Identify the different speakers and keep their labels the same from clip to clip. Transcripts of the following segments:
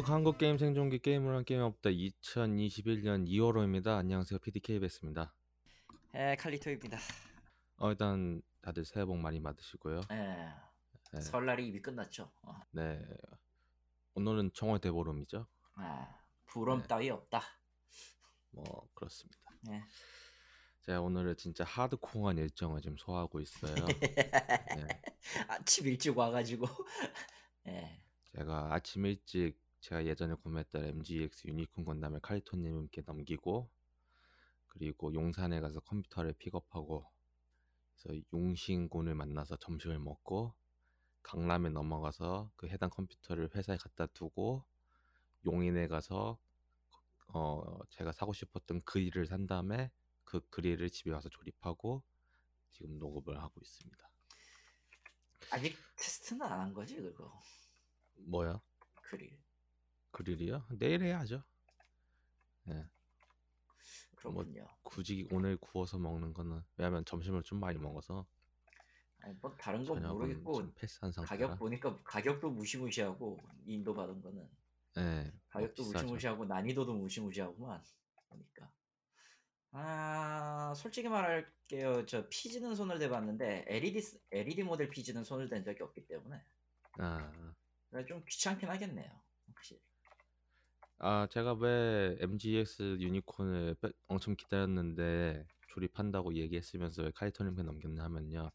Speaker 1: 햄버거 한국 게임 생존기 게임을 한 게임 없다 2021년 2월호입니다. 안녕하세요. PDKBS입니다.
Speaker 2: 에 칼리토입니다.
Speaker 1: 어, 일단 다들 새해 복 많이 받으시고요.
Speaker 2: 에
Speaker 1: 네.
Speaker 2: 설날이 이미 끝났죠. 어.
Speaker 1: 네. 오늘은 청월 대보름이죠.
Speaker 2: 아 부럼
Speaker 1: 네.
Speaker 2: 따위 없다.
Speaker 1: 뭐 그렇습니다.
Speaker 2: 네.
Speaker 1: 제가 오늘은 진짜 하드코어한 일정을 지금 소화하고 있어요. 네.
Speaker 2: 아침 일찍 와가지고. 예.
Speaker 1: 제가 아침 일찍 제가 예전에 구매했던 MGX 유니콘 건담을 칼리토님께 넘기고 그리고 용산에 가서 컴퓨터를 픽업하고 그래서 용신군을 만나서 점심을 먹고 강남에 넘어가서 그 해당 컴퓨터를 회사에 갖다 두고 용인에 가서 어 제가 사고 싶었던 그릴을 산 다음에 그 그릴을 집에 와서 조립하고 지금 녹음을 하고 있습니다.
Speaker 2: 아직 테스트는 안 한 거지 그거.
Speaker 1: 뭐야?
Speaker 2: 그릴.
Speaker 1: 그릴이요? 내일 해야죠. 예.
Speaker 2: 그렇군요.
Speaker 1: 굳이 오늘 구워서 먹는 거는 왜냐면 점심을 좀 많이 먹어서
Speaker 2: 아니, 뭐 다른 건 모르겠고
Speaker 1: 좀 패스한.
Speaker 2: 가격 보니까 가격도 무시무시하고 인도 받은 거는
Speaker 1: 예. 뭐
Speaker 2: 가격도
Speaker 1: 비싸죠.
Speaker 2: 무시무시하고 난이도도 무시무시하구만 보니까. 아 솔직히 말할게요. 저 PG는 손을 대봤는데 LED 스- LED 모델 PG는 손을 댄 적이 없기 때문에
Speaker 1: 아,
Speaker 2: 좀 귀찮긴 하겠네요.
Speaker 1: 아 제가 왜 MGX 유니콘을 빼- 엄청 기다렸는데 조립한다고 얘기했으면서 왜 카이토님께 넘겼냐 하면요.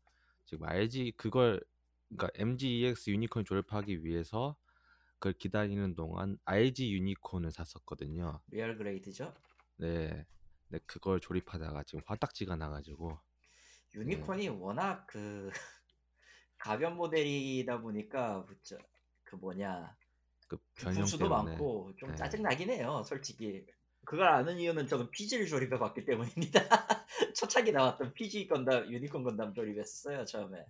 Speaker 1: 지금 RG 그걸 그러니까 MGX 유니콘 조립하기 위해서 그걸 기다리는 동안 RG 유니콘을 샀었거든요.
Speaker 2: Real Grade죠.
Speaker 1: 네. 근데 그걸 조립하다가 지금 화딱지가 나가지고
Speaker 2: 유니콘이 워낙 그 가변 모델이다 보니까 저- 그 뭐냐
Speaker 1: 그 변형 때문에
Speaker 2: 많고 좀
Speaker 1: 네.
Speaker 2: 짜증 나긴 해요. 솔직히 그걸 아는 이유는 저는 PG를 조립해 봤기 때문입니다. 초창기 나왔던 PG 건담 유니콘 건담 조립했었어요 처음에.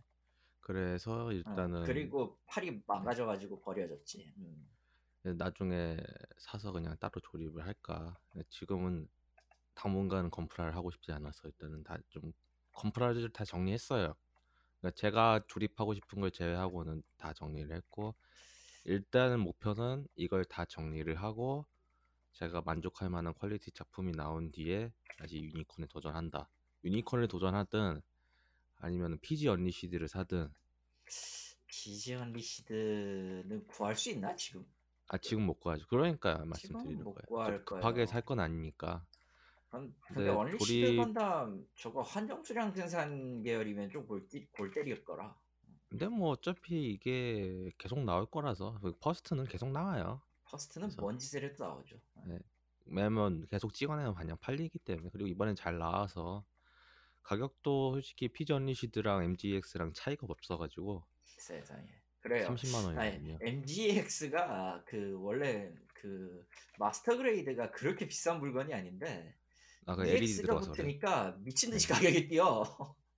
Speaker 1: 그래서
Speaker 2: 어,
Speaker 1: 일단은
Speaker 2: 그리고 팔이 망가져가지고 버려졌지. 음.
Speaker 1: 나중에 사서 그냥 따로 조립을 할까. 근데 지금은 당분간 건프라를 하고 싶지 않아서 일단은 다 좀 건프라를 다 정리했어요. 그러니까 제가 조립하고 싶은 걸 제외하고는 다 정리를 했고 일단은 목표는 이걸 다 정리를 하고 제가 만족할 만한 quality 작품이 나온 뒤에 다시 유니콘에 도전한다. 유니콘을 도전하든 아니면 PG 언리시드를 사든
Speaker 2: PG 언리시드는 구할 수 있나 지금?
Speaker 1: 아 지금 못 구하죠. 그러니까 말씀드리는
Speaker 2: 못
Speaker 1: 거예요. 급- 급하게. 살 건 아니니까.
Speaker 2: 근-
Speaker 1: 네,
Speaker 2: 근데 Unleashed
Speaker 1: 조립-
Speaker 2: 건담 저거 한정 수량 생산 계열이면 좀 골, 골 때릴 거라.
Speaker 1: 근데 뭐 어차피 이게 계속 나올 거라서 그 퍼스트는 계속 나와요.
Speaker 2: 퍼스트는
Speaker 1: 그래서-
Speaker 2: 뭔 짓을 해도 나오죠.
Speaker 1: 네. 왜냐면 계속 찍어내면 그냥 팔리기 때문에 그리고 이번엔 잘 나와서 가격도 솔직히 피지 언리시드랑 MGX랑 차이가 없어가지고
Speaker 2: 세상에. 그래요.
Speaker 1: 30만
Speaker 2: 아니,
Speaker 1: 원이거든요.
Speaker 2: MGX가 그 원래 그 마스터 그레이드가 그렇게 비싼 물건이 아닌데
Speaker 1: 아 그 LED
Speaker 2: EX가
Speaker 1: 들어가서 그래.
Speaker 2: 붙으니까 미친 듯이 가격이 뛰어.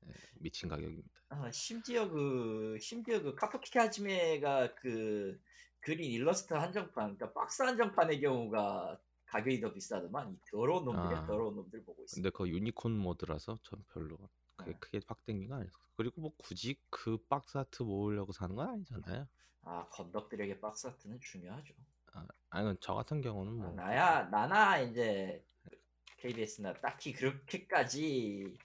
Speaker 1: 네, 미친 가격입니다.
Speaker 2: 아, 심지어 그 심지어 그 카토키 하지메가 그 그린 일러스트 한정판, 그러니까 박스 한정판의 경우가 가격이 더 비싸더만 이 더러운 놈들이야
Speaker 1: 아.
Speaker 2: 더러운 놈들 보고 있어.
Speaker 1: 근데 그 유니콘 모드라서 전 별로 그게
Speaker 2: 네.
Speaker 1: 크게 확 땡긴 게 아니었어. 그리고 뭐 굳이 그 box art 모으려고 사는 건 아니잖아요.
Speaker 2: 아 건덕들에게 box art는 중요하죠.
Speaker 1: 아, 아니 저 같은 경우는
Speaker 2: 아,
Speaker 1: 뭐
Speaker 2: 나야 나나 이제 KBS나 딱히 그렇게까지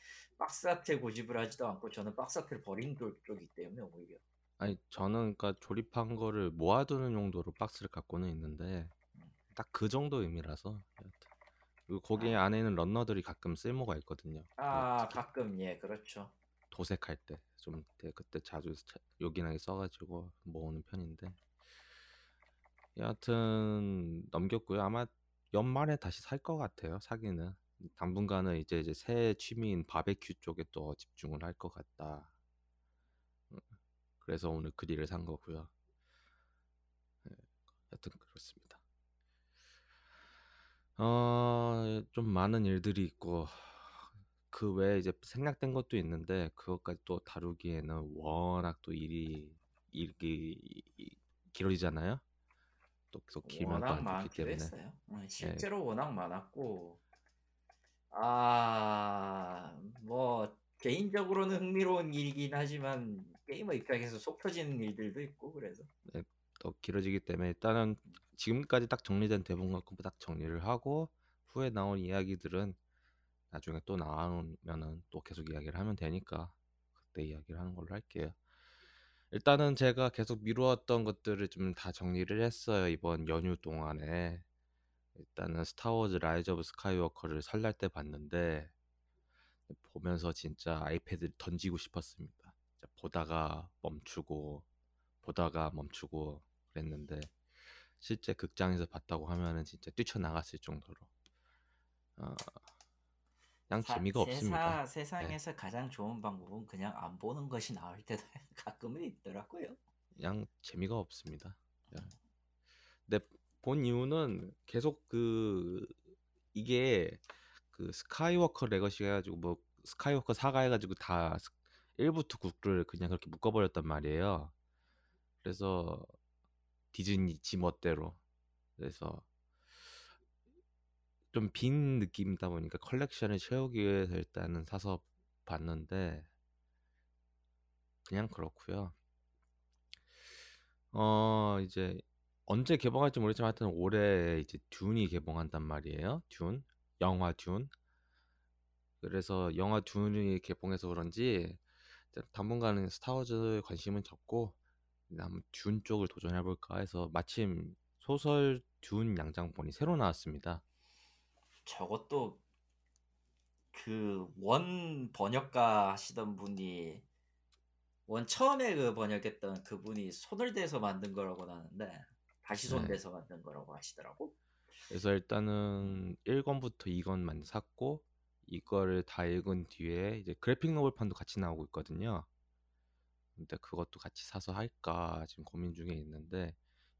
Speaker 2: box art 고집을 하지도 않고 저는 box art를 쪽- 쪽이기 때문에 오히려
Speaker 1: 아니 저는 그러니까 조립한 거를 모아두는 용도로 박스를 갖고는 있는데 딱 그 정도 의미라서 거기
Speaker 2: 아.
Speaker 1: 안에는 런너들이 가끔 쓸모가 있거든요.
Speaker 2: 아
Speaker 1: 특히
Speaker 2: 가끔 예 그렇죠.
Speaker 1: 도색할 때 좀 그때 자주 차- 요긴하게 써가지고 모으는 편인데 여하튼 넘겼고요. 아마 연말에 다시 살 것 같아요. 사기는 당분간은 이제 이제 새 취미인 바베큐 쪽에 또 집중을 할 것 같다. 음, 그래서 오늘 그릴을 산 거고요. 네, 여튼 그렇습니다. 어, 좀 많은 일들이 있고 그 외에 이제 생략된 것도 있는데 그것까지 또 다루기에는 워낙 또 일이 일이 길어지잖아요. 또 계속 길면 또 안 좋기 때문에.
Speaker 2: 어, 실제로 워낙 많았고 아 뭐 개인적으로는 흥미로운 일이긴 하지만 게이머 입장에서 속 터지는 일들도 있고 그래서
Speaker 1: 또 길어지기 때문에 일단은 지금까지 딱 정리된 대본 갖고 딱 정리를 하고 후에 나온 이야기들은 나중에 또 나오면은 또 계속 이야기를 하면 되니까 그때 이야기를 하는 걸로 할게요. 일단은 제가 계속 미루었던 것들을 좀 다 정리를 했어요 이번 연휴 동안에. 일단은 Star Wars Rise of Skywalker를 설날 때 봤는데 보면서 진짜 아이패드를 던지고 싶었습니다. 보다가 멈추고 보다가 멈추고 그랬는데 실제 극장에서 봤다고 하면은 진짜 뛰쳐나갔을 정도로 어, 그냥
Speaker 2: 사,
Speaker 1: 재미가 없습니다.
Speaker 2: 세사, 세상에서 가장 좋은 방법은 그냥 안 보는 것이 나을 때도 가끔은 있더라고요.
Speaker 1: 그냥 재미가 없습니다. 그냥. 근데 본 이유는 계속 그 이게 그 Skywalker legacy 해가지고 뭐 Skywalker saga 해가지고 다 1부터 9를 그냥 그렇게 묶어버렸단 말이에요. 그래서 디즈니 지 멋대로 그래서 좀 빈 느낌이다 보니까 컬렉션을 채우기 위해서 일단은 사서 봤는데 그냥 그렇고요. 어 이제 언제 개봉할지 모르지만 하여튼 올해 이제 듄이 개봉한단 말이에요. 듄 영화 듄. 그래서 영화 듄이 개봉해서 그런지 당분간은 스타워즈 관심은 적고 한번 듄 쪽을 도전해 볼까 해서 마침 소설 듄 양장본이 새로 나왔습니다.
Speaker 2: 저것도 그 원 번역가 하시던 분이 원 처음에 그 번역했던 그분이 손을 대서 만든 거라고 나는데 다시 손
Speaker 1: 네.
Speaker 2: 대서 만든 거라고 하시더라고.
Speaker 1: 그래서 일단은 1권부터 2권만 샀고 이거를 다 읽은 뒤에 이제 그래픽 노블판도 같이 나오고 있거든요. 근데 그것도 같이 사서 할까 지금 고민 중에 있는데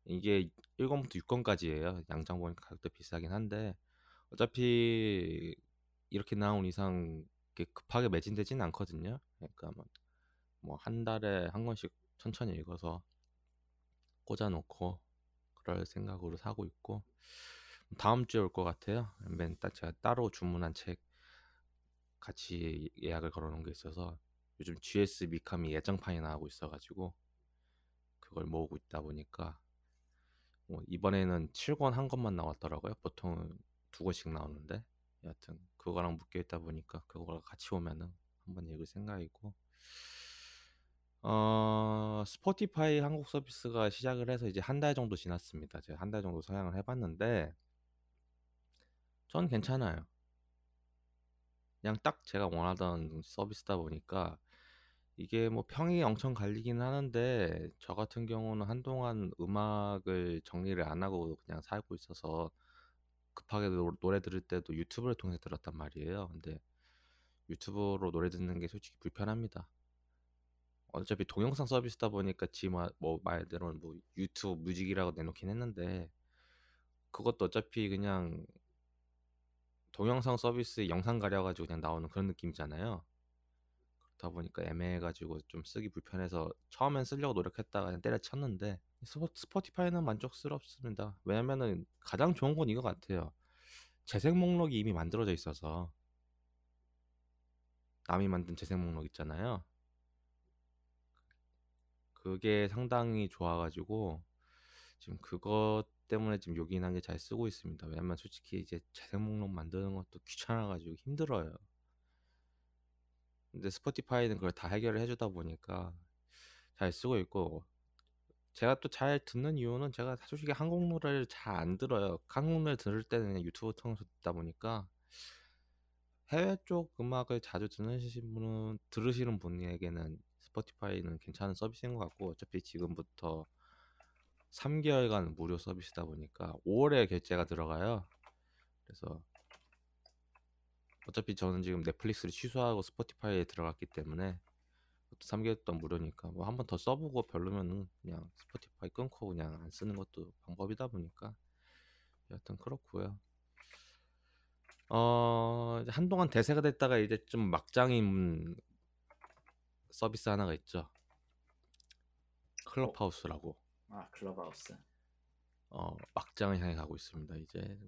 Speaker 1: 이게 1권부터 6권까지예요. 양장 보니까 가격도 비싸긴 한데 어차피 이렇게 나온 이상 급하게 매진되진 않거든요. 그러니까 뭐 한 달에 한 권씩 천천히 읽어서 꽂아놓고 그럴 생각으로 사고 있고 다음 주에 올 것 같아요. 맨딱 제가 따로 주문한 책 같이 예약을 걸어놓은 게 있어서 요즘 GS 미카미 예정판이 나오고 있어가지고 그걸 모으고 있다 보니까 뭐 이번에는 7권 한 권만 나왔더라고요. 보통은 두 권씩 나오는데 여하튼 그거랑 묶여 있다 보니까 그거랑 같이 오면은 한번 읽을 생각이고 어 스포티파이 한국 서비스가 시작을 해서 이제 한달 정도 지났습니다. 제가 한달 정도 사용을 해 봤는데 전 괜찮아요. 그냥 딱 제가 원하던 서비스다 보니까 이게 뭐 평이 엄청 갈리긴 하는데 저 같은 경우는 한동안 음악을 정리를 안 하고 그냥 살고 있어서 급하게 노, 노래 들을 때도 유튜브를 통해서 들었단 말이에요. 근데 유튜브로 노래 듣는 게 솔직히 불편합니다. 어차피 동영상 서비스다 보니까 지금 뭐 말대로 뭐 유튜브 뮤직이라고 내놓긴 했는데 그것도 어차피 그냥 동영상 서비스에 영상 가려가지고 그냥 나오는 그런 느낌이잖아요. 그렇다 보니까 애매해가지고 좀 쓰기 불편해서 처음엔 쓰려고 노력했다가 그냥 때려쳤는데 스포, 스포티파이는 만족스럽습니다. 왜냐면은 가장 좋은 건 이거 같아요. 재생 목록이 이미 만들어져 있어서 남이 만든 재생 목록 있잖아요. 그게 상당히 좋아가지고 지금 그것 때문에 지금 요긴하게 잘 쓰고 있습니다. 왜냐면 솔직히 이제 재생 목록 만드는 것도 귀찮아가지고 힘들어요. 근데 스포티파이는 그걸 다 해결을 해주다 보니까 잘 쓰고 있고 제가 또 잘 듣는 이유는 제가 솔직히 한국 노래를 잘 안 들어요. 한국 노래 들을 때는 그냥 유튜브 통해서 듣다 보니까 해외 쪽 음악을 자주 듣으시는 분은 들으시는 분에게는 스포티파이는 괜찮은 서비스인 것 같고 어차피 지금부터 3개월간 무료 서비스다 보니까 5월에 결제가 들어가요. 그래서 어차피 저는 지금 넷플릭스를 취소하고 스포티파이에 들어갔기 때문에 3개월 동안 무료니까 뭐 한 번 더 써보고 별로면은 그냥 스포티파이 끊고 그냥 안 쓰는 것도 방법이다 보니까 여하튼 그렇고요. 어 한동안 대세가 됐다가 이제 좀 막장인 서비스 하나가 있죠. 클럽하우스라고.
Speaker 2: 아 클럽하우스.
Speaker 1: 어 막장을 향해 가고 있습니다. 이제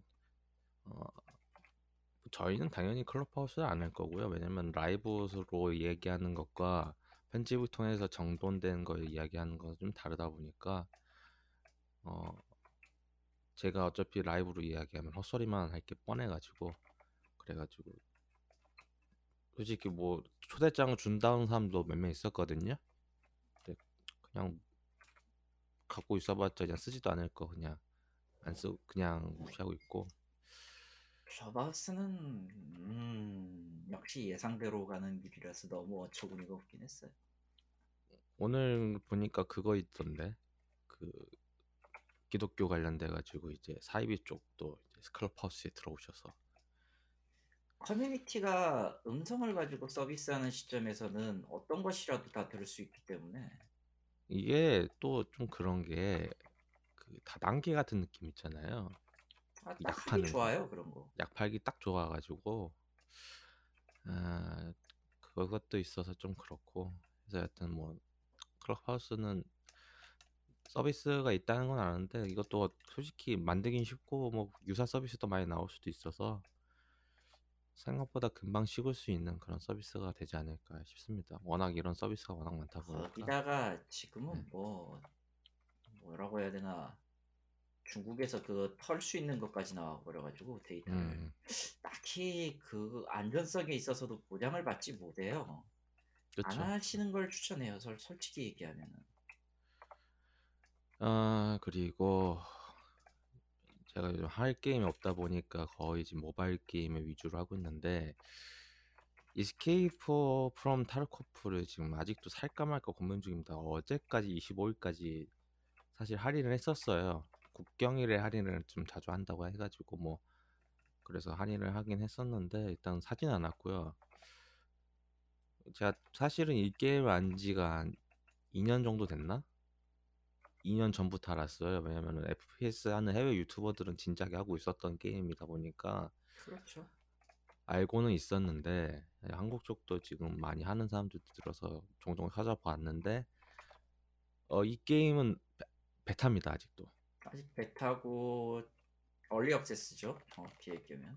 Speaker 1: 어 저희는 당연히 클럽하우스를 안 할 거고요. 왜냐면 라이브로 얘기하는 것과 편집을 통해서 정돈된 걸 이야기하는 건좀 다르다 보니까 어 제가 어차피 라이브로 이야기하면 헛소리만 할 게 뻔해가지고 그래가지고 솔직히 뭐 초대장 준다는 사람도 몇 명 있었거든요. 근데 그냥 갖고 있어봤자 그냥 쓰지도 않을 거 그냥 안 쓰고 그냥 무시하고 있고
Speaker 2: 클럽하우스는 음, 역시 예상대로 가는 길이라서 너무 어처구니가 없긴 했어요.
Speaker 1: 오늘 보니까 그거 있던데 그 기독교 관련돼 가지고 이제 사이비 쪽도 이제 클럽하우스에 들어오셔서
Speaker 2: 커뮤니티가 음성을 가지고 서비스하는 시점에서는 어떤 것이라도 다 들을 수 있기 때문에
Speaker 1: 이게 또 좀 그런 게 그 다단계 같은 느낌 있잖아요.
Speaker 2: 아, 약딱 하기
Speaker 1: 파는 거.
Speaker 2: 좋아요 그런 거.
Speaker 1: 약 팔기 딱 좋아가지고 아 그것도 있어서 좀 그렇고 그래서 여튼 뭐 클럽하우스는 서비스가 있다는 건 아는데 이것도 솔직히 만들긴 쉽고 뭐 유사 서비스도 많이 나올 수도 있어서 생각보다 금방 식을 수 있는 그런 서비스가 되지 않을까 싶습니다. 워낙 이런 서비스가 워낙 많다 보니까
Speaker 2: 거기다가 지금은
Speaker 1: 네.
Speaker 2: 뭐 뭐라고 해야 되나 중국에서 그 털 수 있는 것까지 나와버려가지고 데이터를
Speaker 1: 음,
Speaker 2: 딱히 그 안전성에 있어서도 보장을 받지 못해요. 안
Speaker 1: 그렇죠.
Speaker 2: 하시는 걸 추천해요. 솔, 솔직히 얘기하면은.
Speaker 1: 아 그리고 제가 요즘 할 게임이 없다 보니까 거의 지금 모바일 게임을 위주로 하고 있는데 Escape from Tarkov를 지금 아직도 살까 말까 고민 중입니다. 어제까지 25일까지 사실 할인을 했었어요. 국경일에 할인을 좀 자주 한다고 해가지고 뭐 그래서 할인을 하긴 했었는데 일단 사진 않았고요. 제가 사실은 이 게임을 안 지가 한 2년 정도 됐나? 2년 전부터 알았어요. 왜냐면은 FPS 하는 해외 유튜버들은 진작에 하고 있었던 게임이다 보니까
Speaker 2: 그렇죠.
Speaker 1: 알고는 있었는데 한국 쪽도 지금 많이 하는 사람들도 들어서 종종 찾아봤는데 어, 이 게임은 베- 베타입니다 아직도.
Speaker 2: 아직 베타고 early access죠. 정확히 얘기하면.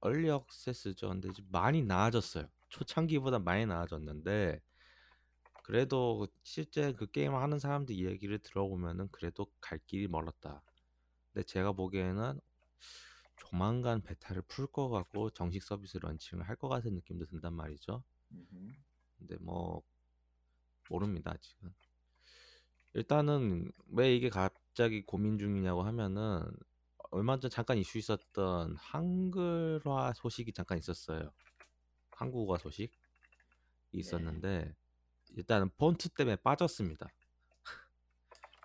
Speaker 1: early access죠. 근데 이제 많이 나아졌어요. 초창기보다 많이 나아졌는데 그래도 실제 그 게임을 하는 사람들 이야기를 들어보면은 그래도 갈 길이 멀었다. 근데 제가 보기에는 조만간 베타를 풀 거 같고 정식 서비스 런칭을 할 것 같은 느낌도 든단 말이죠. 근데 뭐 모릅니다 지금. 일단은 왜 이게 갑자기 고민 중이냐고 하면은 얼마 전 잠깐 이슈 있었던 한글화 소식이 잠깐 있었어요. 한국어 소식 있었는데 일단은 폰트 때문에 빠졌습니다.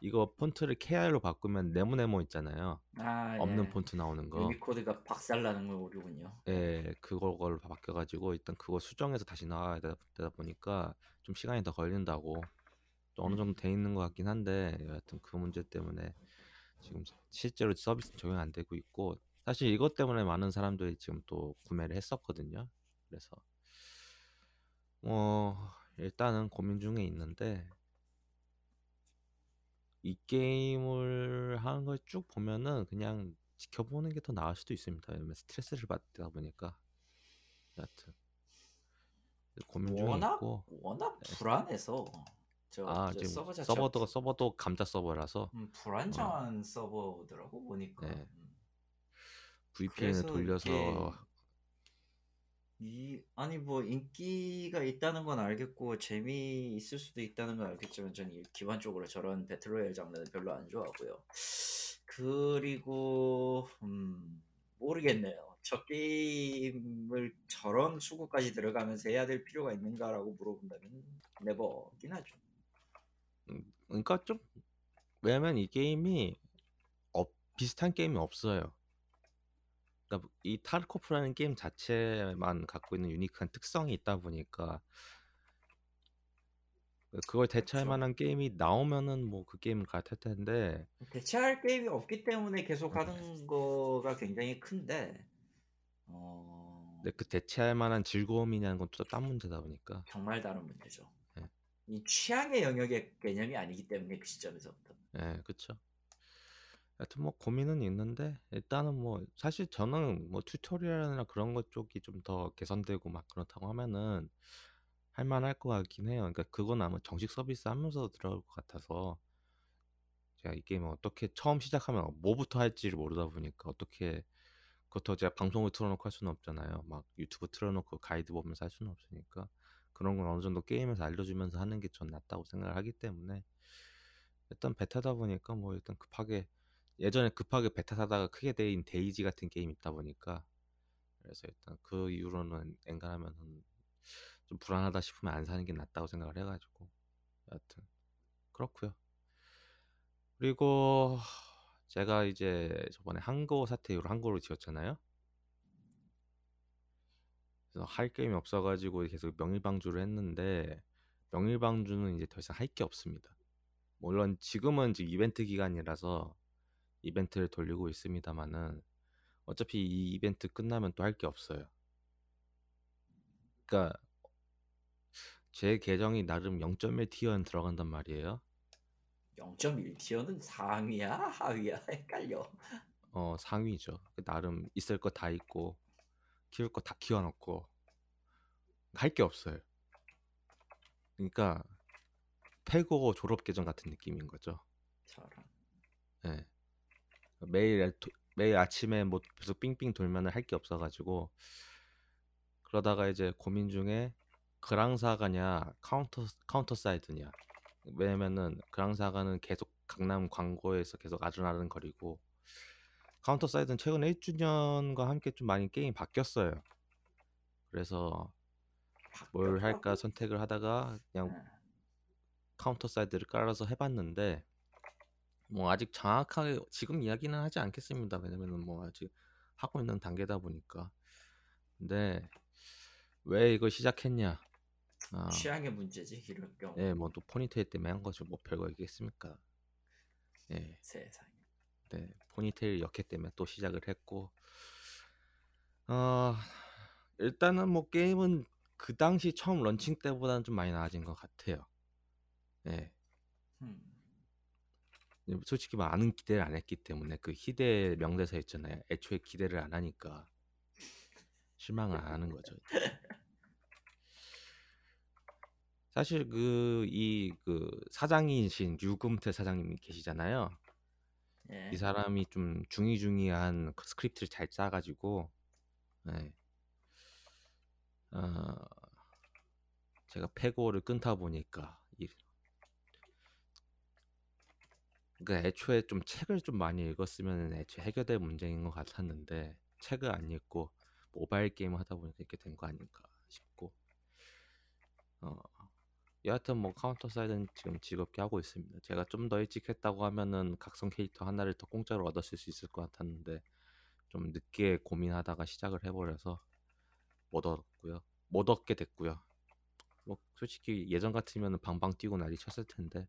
Speaker 1: 이거 폰트를 KR로 바꾸면 네모네모 있잖아요.
Speaker 2: 아,
Speaker 1: 없는
Speaker 2: 예.
Speaker 1: 폰트 나오는 거.
Speaker 2: 유니코드가 박살나는 거군요.
Speaker 1: 예, 그걸 바뀌어가지고 일단 그거 수정해서 다시 나와야 되다, 되다 보니까 좀 시간이 더 걸린다고 또 어느 정도 돼 있는 것 같긴 한데 여하튼 그 문제 때문에 지금 실제로 서비스 적용 안 되고 있고 사실 이것 때문에 많은 사람들이 지금 또 구매를 했었거든요. 그래서 뭐 일단은 고민 중에 있는데 이 게임을 하는 걸 쭉 보면은 그냥 지켜보는 게 더 나을 수도 있습니다. 왜냐면 스트레스를 받다 보니까 여하튼 고민 중에
Speaker 2: 워낙
Speaker 1: 있고
Speaker 2: 워낙
Speaker 1: 네.
Speaker 2: 불안해서 저,
Speaker 1: 아
Speaker 2: 저 서버 자체가
Speaker 1: 서버도 서버도 감자 서버라서
Speaker 2: 음, 불안정한 서버더라고 보니까.
Speaker 1: 네.
Speaker 2: 음.
Speaker 1: VPN을 돌려서
Speaker 2: 이 아니 뭐 인기가 있다는 건 알겠고 재미 있을 수도 있다는 건 알겠지만 저는 이- 기본적으로 저런 배틀로얄 장르는 별로 안 좋아하고요. 그리고 음 모르겠네요. 저 게임을 저런 수고까지 들어가면서 해야 될 필요가 있는가라고 물어본다면 네버긴 하죠.
Speaker 1: 음, 그러니까 좀 왜냐면 이 게임이 어, 비슷한 게임이 없어요. 그러니까 이 타르코프라는 게임 자체만 갖고 있는 유니크한 특성이 있다 보니까 그걸 대체할
Speaker 2: 그렇죠.
Speaker 1: 만한 게임이 나오면은 뭐 그 게임을 갈아탈 텐데
Speaker 2: 대체할 게임이 없기 때문에 계속
Speaker 1: 네.
Speaker 2: 하는 거가 굉장히 큰데 어...
Speaker 1: 근데 그 대체할 만한 즐거움이냐는 건 또 딴 문제다 보니까
Speaker 2: 정말 다른 문제죠.
Speaker 1: 네.
Speaker 2: 이 취향의 영역의 개념이 아니기 때문에 그 시점에서부터.
Speaker 1: 예, 그쵸. 하여튼 뭐 고민은 있는데 일단은 뭐 사실 저는 뭐 튜토리얼이나 그런 것 쪽이 좀 더 개선되고 막 그렇다고 하면은 할 만할 것 같긴 해요. 그러니까 그건 아마 정식 서비스 하면서 들어갈 것 같아서 제가 이 게임을 어떻게 처음 시작하면 뭐부터 할지를 모르다 보니까 어떻게 그것도 제가 방송을 틀어놓고 할 수는 없잖아요. 막 유튜브 틀어놓고 가이드 보면서 할 수는 없으니까 그런 건 어느 정도 게임에서 알려주면서 하는 게 전 낫다고 생각을 하기 때문에 일단 베타다 보니까 뭐 일단 급하게 예전에 급하게 베타 사다가 크게 데인 DayZ 같은 게임 있다 보니까 그래서 일단 그 이후로는 엔간하면은 좀 불안하다 싶으면 안 사는 게 낫다고 생각을 해가지고 여하튼 그렇고요. 그리고 제가 이제 저번에 한국 사태 이후로 한국으로 지었잖아요. 그래서 할 게임이 없어가지고 계속 명일방주를 했는데 명일방주는 이제 더 이상 할 게 없습니다. 물론 지금은 지금 이벤트 기간이라서 이벤트를 돌리고 있습니다만은 어차피 이 이벤트 끝나면 또 할 게 없어요. 그러니까 제 계정이 나름 0.1 티어는 들어간단 말이에요.
Speaker 2: 0.1 티어는 상위야 하위야 헷갈려.
Speaker 1: 어 상위죠. 그 나름 있을 거 다 있고 키울 거 다 키워 놓고 할 게 없어요. 그러니까 패고 졸업 계정 같은 느낌인 거죠.
Speaker 2: 저런.
Speaker 1: 예. 매일 도- 매일 아침에 뭐 계속 삥삥 돌면은 할 게 없어가지고 그러다가 이제 고민 중에 그랑사가냐 카운터 카운터 사이드냐 왜냐면은 그랑사가는 계속 강남 광고에서 계속 아른아른거리고 카운터 사이드는 최근에 1주년과 함께 좀 많이 게임이 바뀌었어요. 그래서 뭘 할까? 선택을 하다가 그냥
Speaker 2: 응.
Speaker 1: 카운터 사이드를 깔아서 해봤는데 뭐 아직 정확하게 지금 이야기는 하지 않겠습니다. 왜냐면은 뭐 아직 하고 있는 단계다 보니까. 근데 왜 이걸 시작했냐? 아,
Speaker 2: 취향의 문제지 이럴 경우.
Speaker 1: 예, 뭐 또 포니테일 때문에 한 거죠. 뭐 별거 있겠습니까? 예,
Speaker 2: 세상에.
Speaker 1: 네, 포니테일 역해 때문에 또 시작을 했고, 어, 일단은 뭐 게임은 그 당시 처음 런칭 때보다는 좀 많이 나아진 것 같아요. 예,
Speaker 2: 음.
Speaker 1: 솔직히 많은 기대를 안 했기 때문에 그 희대 명대사 있잖아요. 애초에 기대를 안 하니까 실망을 안 하는 거죠. 사실 그 이그 사장이신 유금태 사장님이 계시잖아요.
Speaker 2: 예.
Speaker 1: 이 사람이 좀 중의중의한 그 스크립트를 잘 짜가지고, 네. 어, 제가 패고를 끊다 보니까 이, 그러니까 애초에 좀 책을 좀 많이 읽었으면 애초에 해결될 문제인 것 같았는데 책을 안 읽고 모바일 게임을 하다 보니까 이렇게 된 거 아닌가 싶고, 어, 여하튼 뭐 카운터 사이드는 지금 즐겁게 하고 있습니다. 제가 좀 더 일찍 했다고 하면은 각성 캐릭터 하나를 더 공짜로 얻었을 수 있을 것 같았는데 좀 늦게 고민하다가 시작을 해버려서 못 얻었고요. 못 얻게 됐고요. 뭐 솔직히 예전 같으면은 방방 뛰고 난리 쳤을 텐데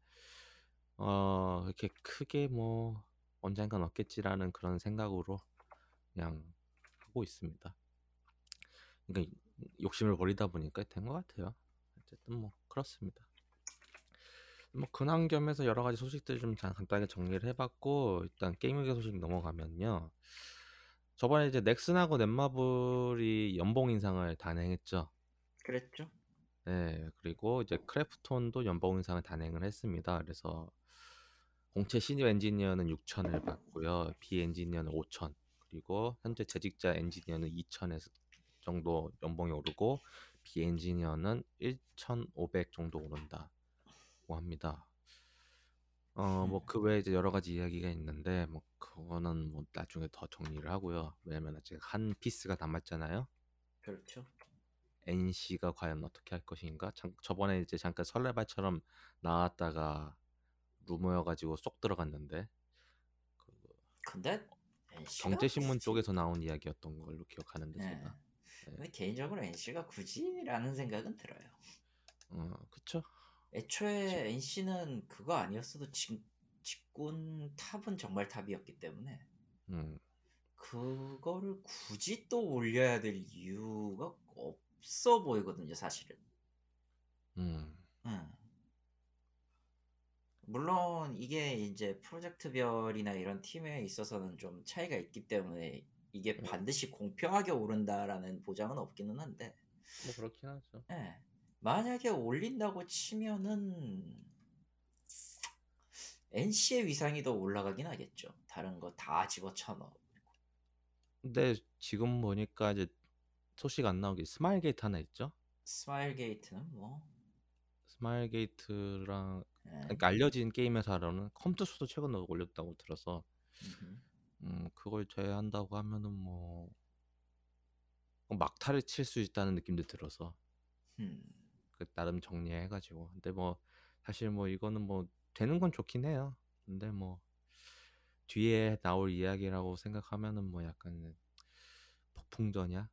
Speaker 1: 어 이렇게 크게 뭐 언젠간 얻겠지라는 그런 생각으로 그냥 하고 있습니다. 그러니까 욕심을 버리다 보니까 된 것 같아요. 어쨌든 뭐 그렇습니다. 뭐 근황 겸해서 여러 가지 소식들 좀 자- 간단하게 정리를 해봤고 일단 게임계 소식 넘어가면요. 저번에 이제 넥슨하고 넷마블이 연봉 인상을 단행했죠.
Speaker 2: 그랬죠.
Speaker 1: 네, 그리고 이제 크래프톤도 연봉 인상을 단행을 했습니다. 그래서 공채 신입 엔지니어는 6천을 받고요. 비 엔지니어는 5천. 그리고 현재 재직자 엔지니어는 2천에서 정도 연봉이 오르고 비 엔지니어는 1,500 정도 오른다고 합니다. 어, 뭐 그 외에 이제 여러 가지 이야기가 있는데 뭐 그거는 뭐 나중에 더 정리를 하고요. 왜냐면 아직 한 piece가 남았잖아요.
Speaker 2: 그렇죠.
Speaker 1: NC가 과연 어떻게 할 것인가? 참, 저번에 이제 잠깐 설레발처럼 나왔다가 루머여가지고 쏙 들어갔는데 그
Speaker 2: 근데 NC가
Speaker 1: 경제신문 쪽에서 나온 이야기였던 걸로 기억하는데
Speaker 2: 예.
Speaker 1: 제가
Speaker 2: 근데 개인적으로 NC가 굳이라는 생각은 들어요.
Speaker 1: 어 그쵸?
Speaker 2: 애초에 NC는 그거 아니었어도 직, 직군 탑은 정말 탑이었기 때문에
Speaker 1: 음
Speaker 2: 그거를 굳이 또 올려야 될 이유가 없어 보이거든요, 사실은.
Speaker 1: 음,
Speaker 2: 음. 물론 이게 이제 프로젝트별이나 이런 팀에 있어서는 좀 차이가 있기 때문에 이게
Speaker 1: 음.
Speaker 2: 반드시 공평하게 오른다라는 보장은 없기는 한데
Speaker 1: 뭐 그렇긴 하죠.
Speaker 2: 예. 만약에 올린다고 치면은 NC의 위상이 더 올라가긴 하겠죠. 다른 거 다 집어쳐 넣어.
Speaker 1: 근데 지금 보니까 이제 소식 안 나오게 스마일 게이트 하나 있죠?
Speaker 2: 스마일 게이트는 뭐
Speaker 1: 스마일 게이트랑
Speaker 2: 예.
Speaker 1: 그러니까 알려진 게임 회사로는 컴투스도 최근에 올렸다고 들어서.
Speaker 2: 음
Speaker 1: 그걸 제외한다고 하면은 뭐 막타를 칠 수 있다는 느낌도 들어서
Speaker 2: 음.
Speaker 1: 그 나름 정리해가지고 근데 뭐 사실 뭐 이거는 뭐 되는 건 좋긴 해요. 근데 뭐 뒤에 나올 이야기라고 생각하면은 뭐 약간 폭풍전이야.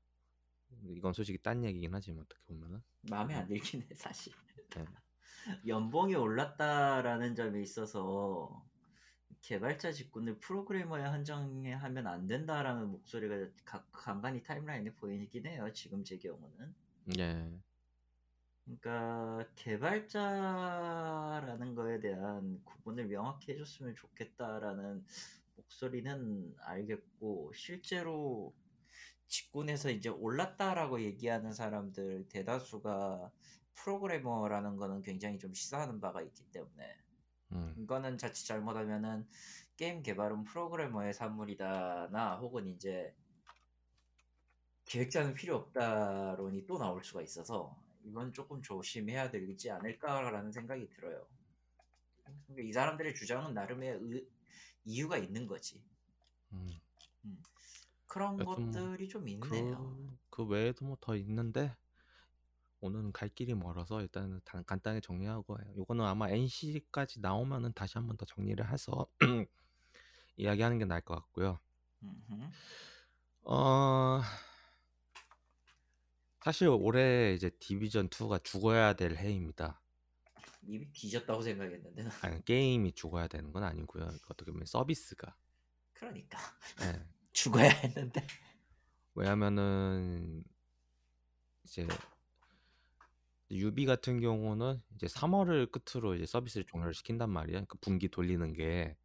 Speaker 1: 이건 솔직히 딴 얘기긴 하지만 어떻게 보면은
Speaker 2: 마음에 안 들긴 해 사실.
Speaker 1: 네.
Speaker 2: 연봉이 올랐다라는 점에 있어서 개발자 직군을 프로그래머에 한정하면 안 된다라는 목소리가 가- 간간히 타임라인에 보이긴 해요. 지금 제 경우는.
Speaker 1: 예.
Speaker 2: 그러니까 개발자라는 거에 대한 구분을 명확히 해줬으면 좋겠다라는 목소리는 알겠고 실제로 직군에서 이제 올랐다라고 얘기하는 사람들 대다수가 프로그래머라는 거는 굉장히 좀 시사하는 바가 있기 때문에
Speaker 1: 음.
Speaker 2: 이거는 자칫 잘못하면은 게임 개발은 프로그래머의 산물이다나 혹은 이제 기획자는 필요 없다론이 또 나올 수가 있어서 이건 조금 조심해야 되지 않을까라는 생각이 들어요. 그러니까 이 사람들의 주장은 나름의 의- 이유가 있는 거지.
Speaker 1: 음.
Speaker 2: 그런
Speaker 1: 여튼 뭐
Speaker 2: 것들이 좀 있네요.
Speaker 1: 그, 그 외에도 뭐 더 있는데 오늘은 갈 길이 멀어서 일단은 단- 간단히 정리하고 요거는 아마 NC까지 나오면은 다시 한번 더 정리를 해서 이야기하는 게 나을 것 같고요. 어 사실 올해 이제 디비전 2가 죽어야 될 해입니다.
Speaker 2: 이미 뒤졌다고 생각했는데 나.
Speaker 1: 아니 게임이 죽어야 되는 건 아니고요. 어떻게 보면 서비스가.
Speaker 2: 그러니까
Speaker 1: 예.
Speaker 2: 죽어야 했는데
Speaker 1: 왜냐면은 이제 유비 같은 경우는 이제 3월을 끝으로 이제 서비스를 종료를 시킨단 말이야. 그러니까 분기 돌리는 게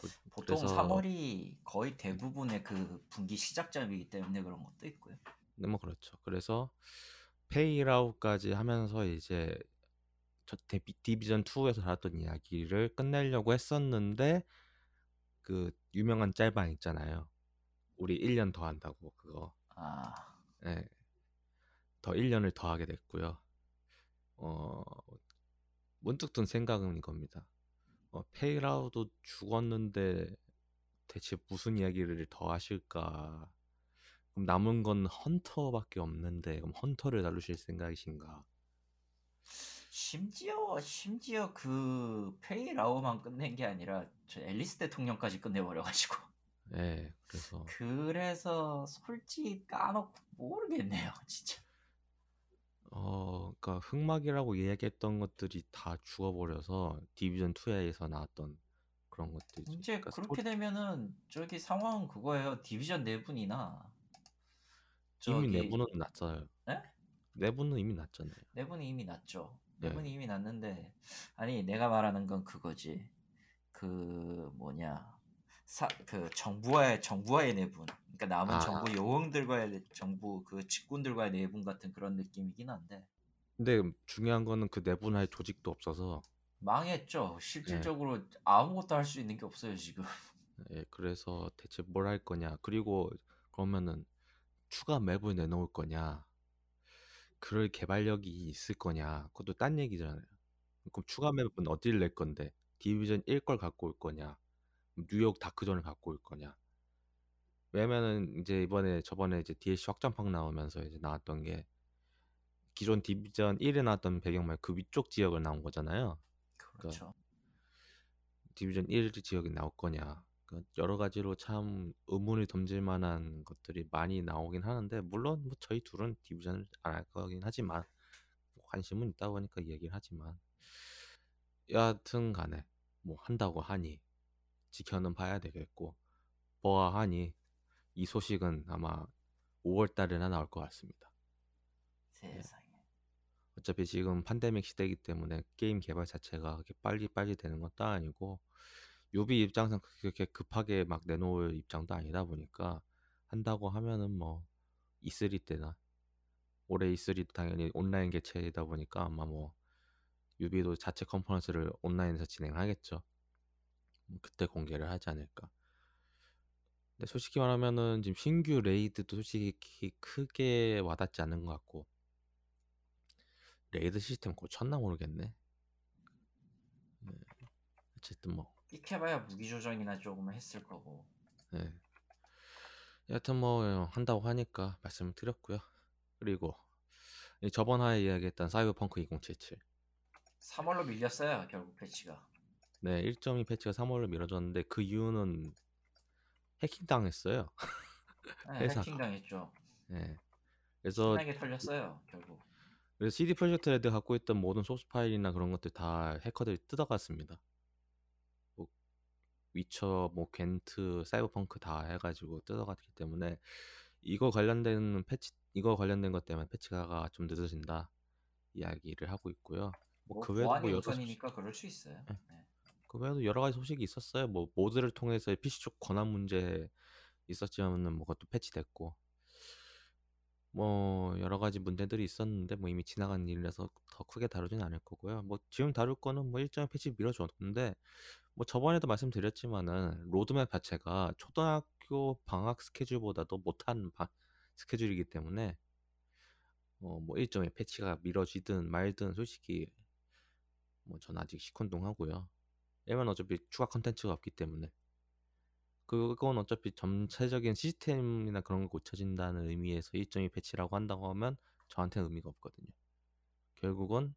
Speaker 1: 그-
Speaker 2: 보통
Speaker 1: 그래서
Speaker 2: 3월이 거의 대부분의 그 분기 시작점이기 때문에 그런 것도 있고요.
Speaker 1: 네, 뭐 그렇죠. 그래서 페이라우까지 하면서 이제 저 데비, 디비전 2에서 다뤘던 이야기를 끝내려고 했었는데 그 유명한 짤방 있잖아요. 우리 1년 더 한다고 그거.
Speaker 2: 아
Speaker 1: 예. 더 1년을 더 하게 됐고요. 어 문득 든 생각은 이겁니다. 어, 페이라우도 죽었는데 대체 무슨 이야기를 더 하실까? 그럼 남은 건 헌터밖에 없는데 그럼 헌터를 다루실 생각이신가?
Speaker 2: 심지어 심지어 그 페이라우만 끝낸 게 아니라 저 앨리스 대통령까지 끝내버려가지고
Speaker 1: 예, 그래서
Speaker 2: 그래서 솔직히 까놓고 모르겠네요 진짜
Speaker 1: 어, 그러니까 흑막이라고 이야기했던 것들이 다 죽어버려서 디비전 2에서 나왔던 그런 것들이
Speaker 2: 이제
Speaker 1: 그러니까
Speaker 2: 그렇게 되면은 저기 상황은 그거예요 디비전 내분이나
Speaker 1: 이미
Speaker 2: 저기
Speaker 1: 내부는 났어요.
Speaker 2: 에?
Speaker 1: 내부는 이미 났잖아요.
Speaker 2: 내분이 이미 났죠
Speaker 1: 네.
Speaker 2: 내분이 이미 났는데 아니 내가 말하는 건 그거지 그 뭐냐 사, 그 정부와의 정부와의 내분 그러니까 남은
Speaker 1: 아.
Speaker 2: 정부 요원들과의 내- 정부 그 직군들과의 내분 같은 그런 느낌이긴 한데
Speaker 1: 근데 중요한 거는 그 내분할 조직도 없어서
Speaker 2: 망했죠 실질적으로
Speaker 1: 네.
Speaker 2: 아무것도 할 수 있는 게 없어요 지금
Speaker 1: 예, 그래서 대체 뭘 할 거냐. 그리고 그러면은 추가 맵을 내놓을 거냐. 그럴 개발력이 있을 거냐. 그것도 딴 얘기잖아요. 그럼 추가 맵은 어디를 낼 건데? 디비전 1걸 갖고 올 거냐. 뉴욕 다크존을 갖고 올 거냐. 왜냐면은 이제 이번에 저번에 이제 DLC 확장팩 나오면서 이제 나왔던 게 기존 디비전 1에 나왔던 배경 말고 그 위쪽 지역을 나온 거잖아요.
Speaker 2: 그렇죠
Speaker 1: 디비전 1 지역이 나올 거냐. 그러니까 여러 가지로 참 의문을 던질 만한 것들이 많이 나오긴 하는데 물론 뭐 저희 둘은 디비전을 안 할 거긴 하지만 뭐 관심은 있다 보니까 얘기를 하지만 여하튼 간에 뭐 한다고 하니 지켜는 봐야 되겠고 보아하니 이 소식은 아마 5월 달에나 나올 것 같습니다.
Speaker 2: 세상에
Speaker 1: 어차피 지금 팬데믹 시대이기 때문에 게임 개발 자체가 그렇게 빨리 빨리 되는 것도 아니고 유비 입장상 그렇게 급하게 막 내놓을 입장도 아니다 보니까 한다고 하면은 뭐 E3 때나 올해 E3도 당연히 온라인 개최이다 보니까 아마 뭐 유비도 자체 컨퍼런스를 온라인에서 진행하겠죠. 뭐 그때 공개를 하지 않을까. 근데 솔직히 말하면은 지금 신규 raid도 솔직히 크게 와닿지 않는 것 같고 raid 시스템 고쳤나 모르겠네. 네. 어쨌든 뭐
Speaker 2: 끽해봐야 무기 조정이나 조금 했을 거고.
Speaker 1: 네. 여하튼 뭐 한다고 하니까 말씀을 드렸고요. 그리고 저번 화에 이야기했던 사이버펑크 2077.
Speaker 2: 3월로 밀렸어요 결국 패치가.
Speaker 1: 네, 1.2 패치가 3월로 미뤄졌는데 그 이유는 해킹 당했어요.
Speaker 2: 네, 해킹 당했죠.
Speaker 1: 네. 그래서
Speaker 2: 신나게 털렸어요 결국.
Speaker 1: 그래서 CD 프로젝트 레드 갖고 있던 모든 소스 파일이나 그런 것들 다 해커들이 뜯어갔습니다. 뭐 위쳐, 뭐 궨트, 사이버펑크 다 해가지고 뜯어갔기 때문에 이거 관련된 패치, 이거 관련된 것 때문에 패치가 좀 늦어진다 이야기를 하고 있고요.
Speaker 2: 뭐, 그 외에도 뭐 여러 우선이니까 그럴 수 있어요. 네. 네.
Speaker 1: 그 외에도 여러 가지 소식이 있었어요. 뭐 mod를 통해서 PC 쪽 권한 문제 있었지만은 뭐 그것도 패치됐고 뭐 여러 가지 문제들이 있었는데 뭐 이미 지나간 일이라서 더 크게 다루진 않을 거고요. 뭐 지금 다룰 거는 뭐 일정 패치 미뤄졌는데 뭐 저번에도 말씀드렸지만은 로드맵 자체가 초등학교 방학 스케줄보다도 못한 바, 스케줄이기 때문에 어 뭐 일정의 패치가 미뤄지든 말든 솔직히 뭐 전 아직 시큰둥하고요. 왜냐면 어차피 추가 컨텐츠가 없기 때문에 그건 어차피 전체적인 시스템이나 그런 거 고쳐진다는 의미에서 일정이 패치라고 한다고 하면 저한테는 의미가 없거든요. 결국은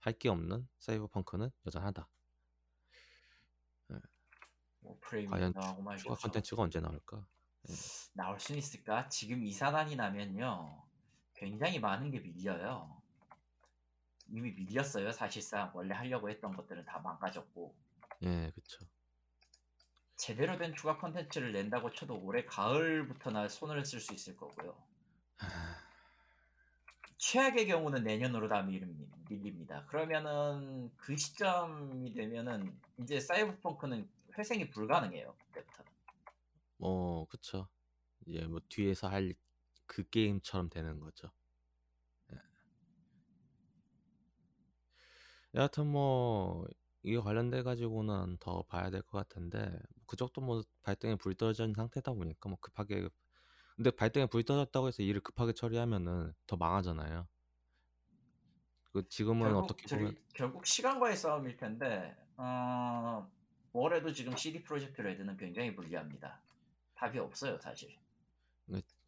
Speaker 1: 할 게 없는 사이버펑크는 여전하다.
Speaker 2: 네. 뭐 과연
Speaker 1: 추가 컨텐츠가 언제 나올까?
Speaker 2: 네. 나올 수 있을까? 지금 이 사단이 나면요, 굉장히 많은 게 밀려요. 이미 밀렸어요. 사실상 원래 하려고 했던 것들은 다 망가졌고.
Speaker 1: 예, 그쵸.
Speaker 2: 제대로 된 추가 컨텐츠를 낸다고 쳐도 올해 가을부터나 손을 쓸 수 있을 거고요. 최악의 경우는 내년으로 다 밀립니다. 그러면은 그 시점이 되면은 이제 사이버펑크는 회생이 불가능해요. 그때부터.
Speaker 1: 뭐 그쵸. 이제 뭐 뒤에서 할 그 게임처럼 되는 거죠. 예. 여하튼 뭐 이거 관련돼 가지고는 더 봐야 될 것 같은데 그쪽도 뭐 발등에 불 떨어진 상태다 보니까 뭐 급하게 근데 발등에 불 떨어졌다고 해서 일을 급하게 처리하면은 더 망하잖아요. 그 지금은
Speaker 2: 결국
Speaker 1: 어떻게
Speaker 2: 보면 결국 시간과의 싸움일 텐데 어, 뭐래도 지금 CD 프로젝트 레드는 굉장히 불리합니다. 답이 없어요 사실.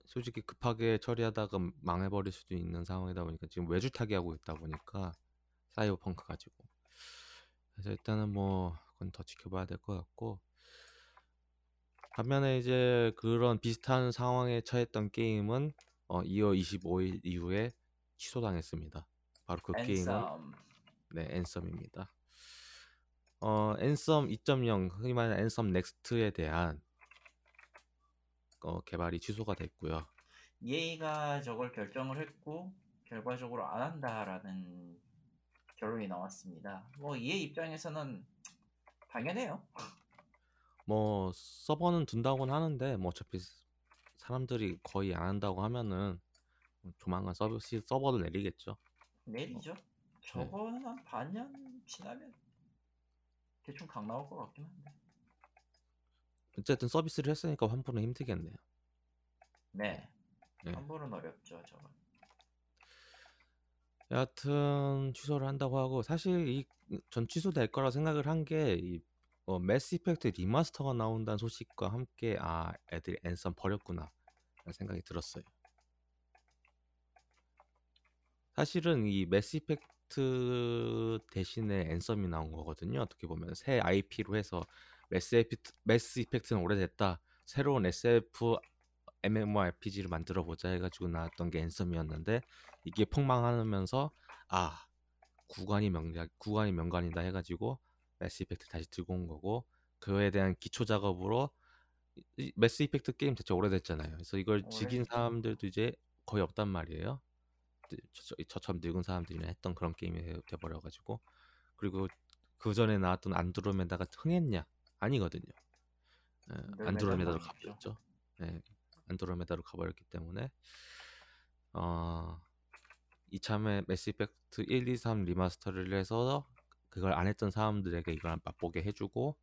Speaker 1: 솔직히 급하게 처리하다가 망해버릴 수도 있는 상황이다 보니까 지금 외주 타기 하고 있다 보니까 사이버펑크 가지고 그래서 일단은 뭐 그건 더 지켜봐야 될 것 같고 반면에 이제 그런 비슷한 상황에 처했던 게임은 어, 2월 25일 이후에 취소당했습니다. 바로 그 앤썸. 게임은 네 앤썸입니다. 어 앤썸 2.0 흔히 말하는 앤썸 Next에 대한 어, 개발이 취소가 됐고요.
Speaker 2: EA가 저걸 결정을 했고 결과적으로 안 한다라는 결론이 나왔습니다. 뭐 EA 입장에서는 당연해요.
Speaker 1: 뭐 서버는 둔다고는 하는데 뭐 어차피 사람들이 거의 안 한다고 하면은 조만간 서비스 서버를 내리겠죠.
Speaker 2: 내리죠. 어. 저거는 네. 한 반년 지나면 대충 각 나올 것 같긴 한데.
Speaker 1: 어쨌든 서비스를 했으니까 환불은 힘들겠네요.
Speaker 2: 네. 네. 환불은 어렵죠, 저건.
Speaker 1: 여하튼 취소를 한다고 하고 사실 이 전 취소될 거라 생각을 한게 어, 매스 이펙트 remaster가 나온다는 소식과 함께 아 애들이 앤썸 버렸구나 생각이 들었어요. 사실은 이 매스 이펙트 대신에 앤썸이 나온 거거든요. 어떻게 보면 새 IP로 해서 매스 이펙트, 매스 이펙트는 오래됐다. 새로운 SF MMORPG를 만들어 보자 해가지고 나왔던 게 앤썸이었는데 이게 폭망하면서 아 구간이 명작 구간이 명관이다 해가지고 매스 이펙트 다시 들고 온 거고 그거에 대한 기초 작업으로 매스 이펙트 게임 대체 오래됐잖아요. 그래서 이걸 즐긴 사람들도 이제 거의 없단 말이에요. 저, 처럼 늙은 사람들이나 했던 그런 게임이 돼버려가지고 그리고 그 전에 나왔던 안드로메다가 흥했냐 아니거든요. 예, 안드로메다로 가버렸죠. 예, 안드로메다로 가버렸기 때문에 어, 이참에 매스 이펙트 1, 2, 3 remaster를 해서 그걸 안 했던 사람들에게 이걸 맛보게 해주고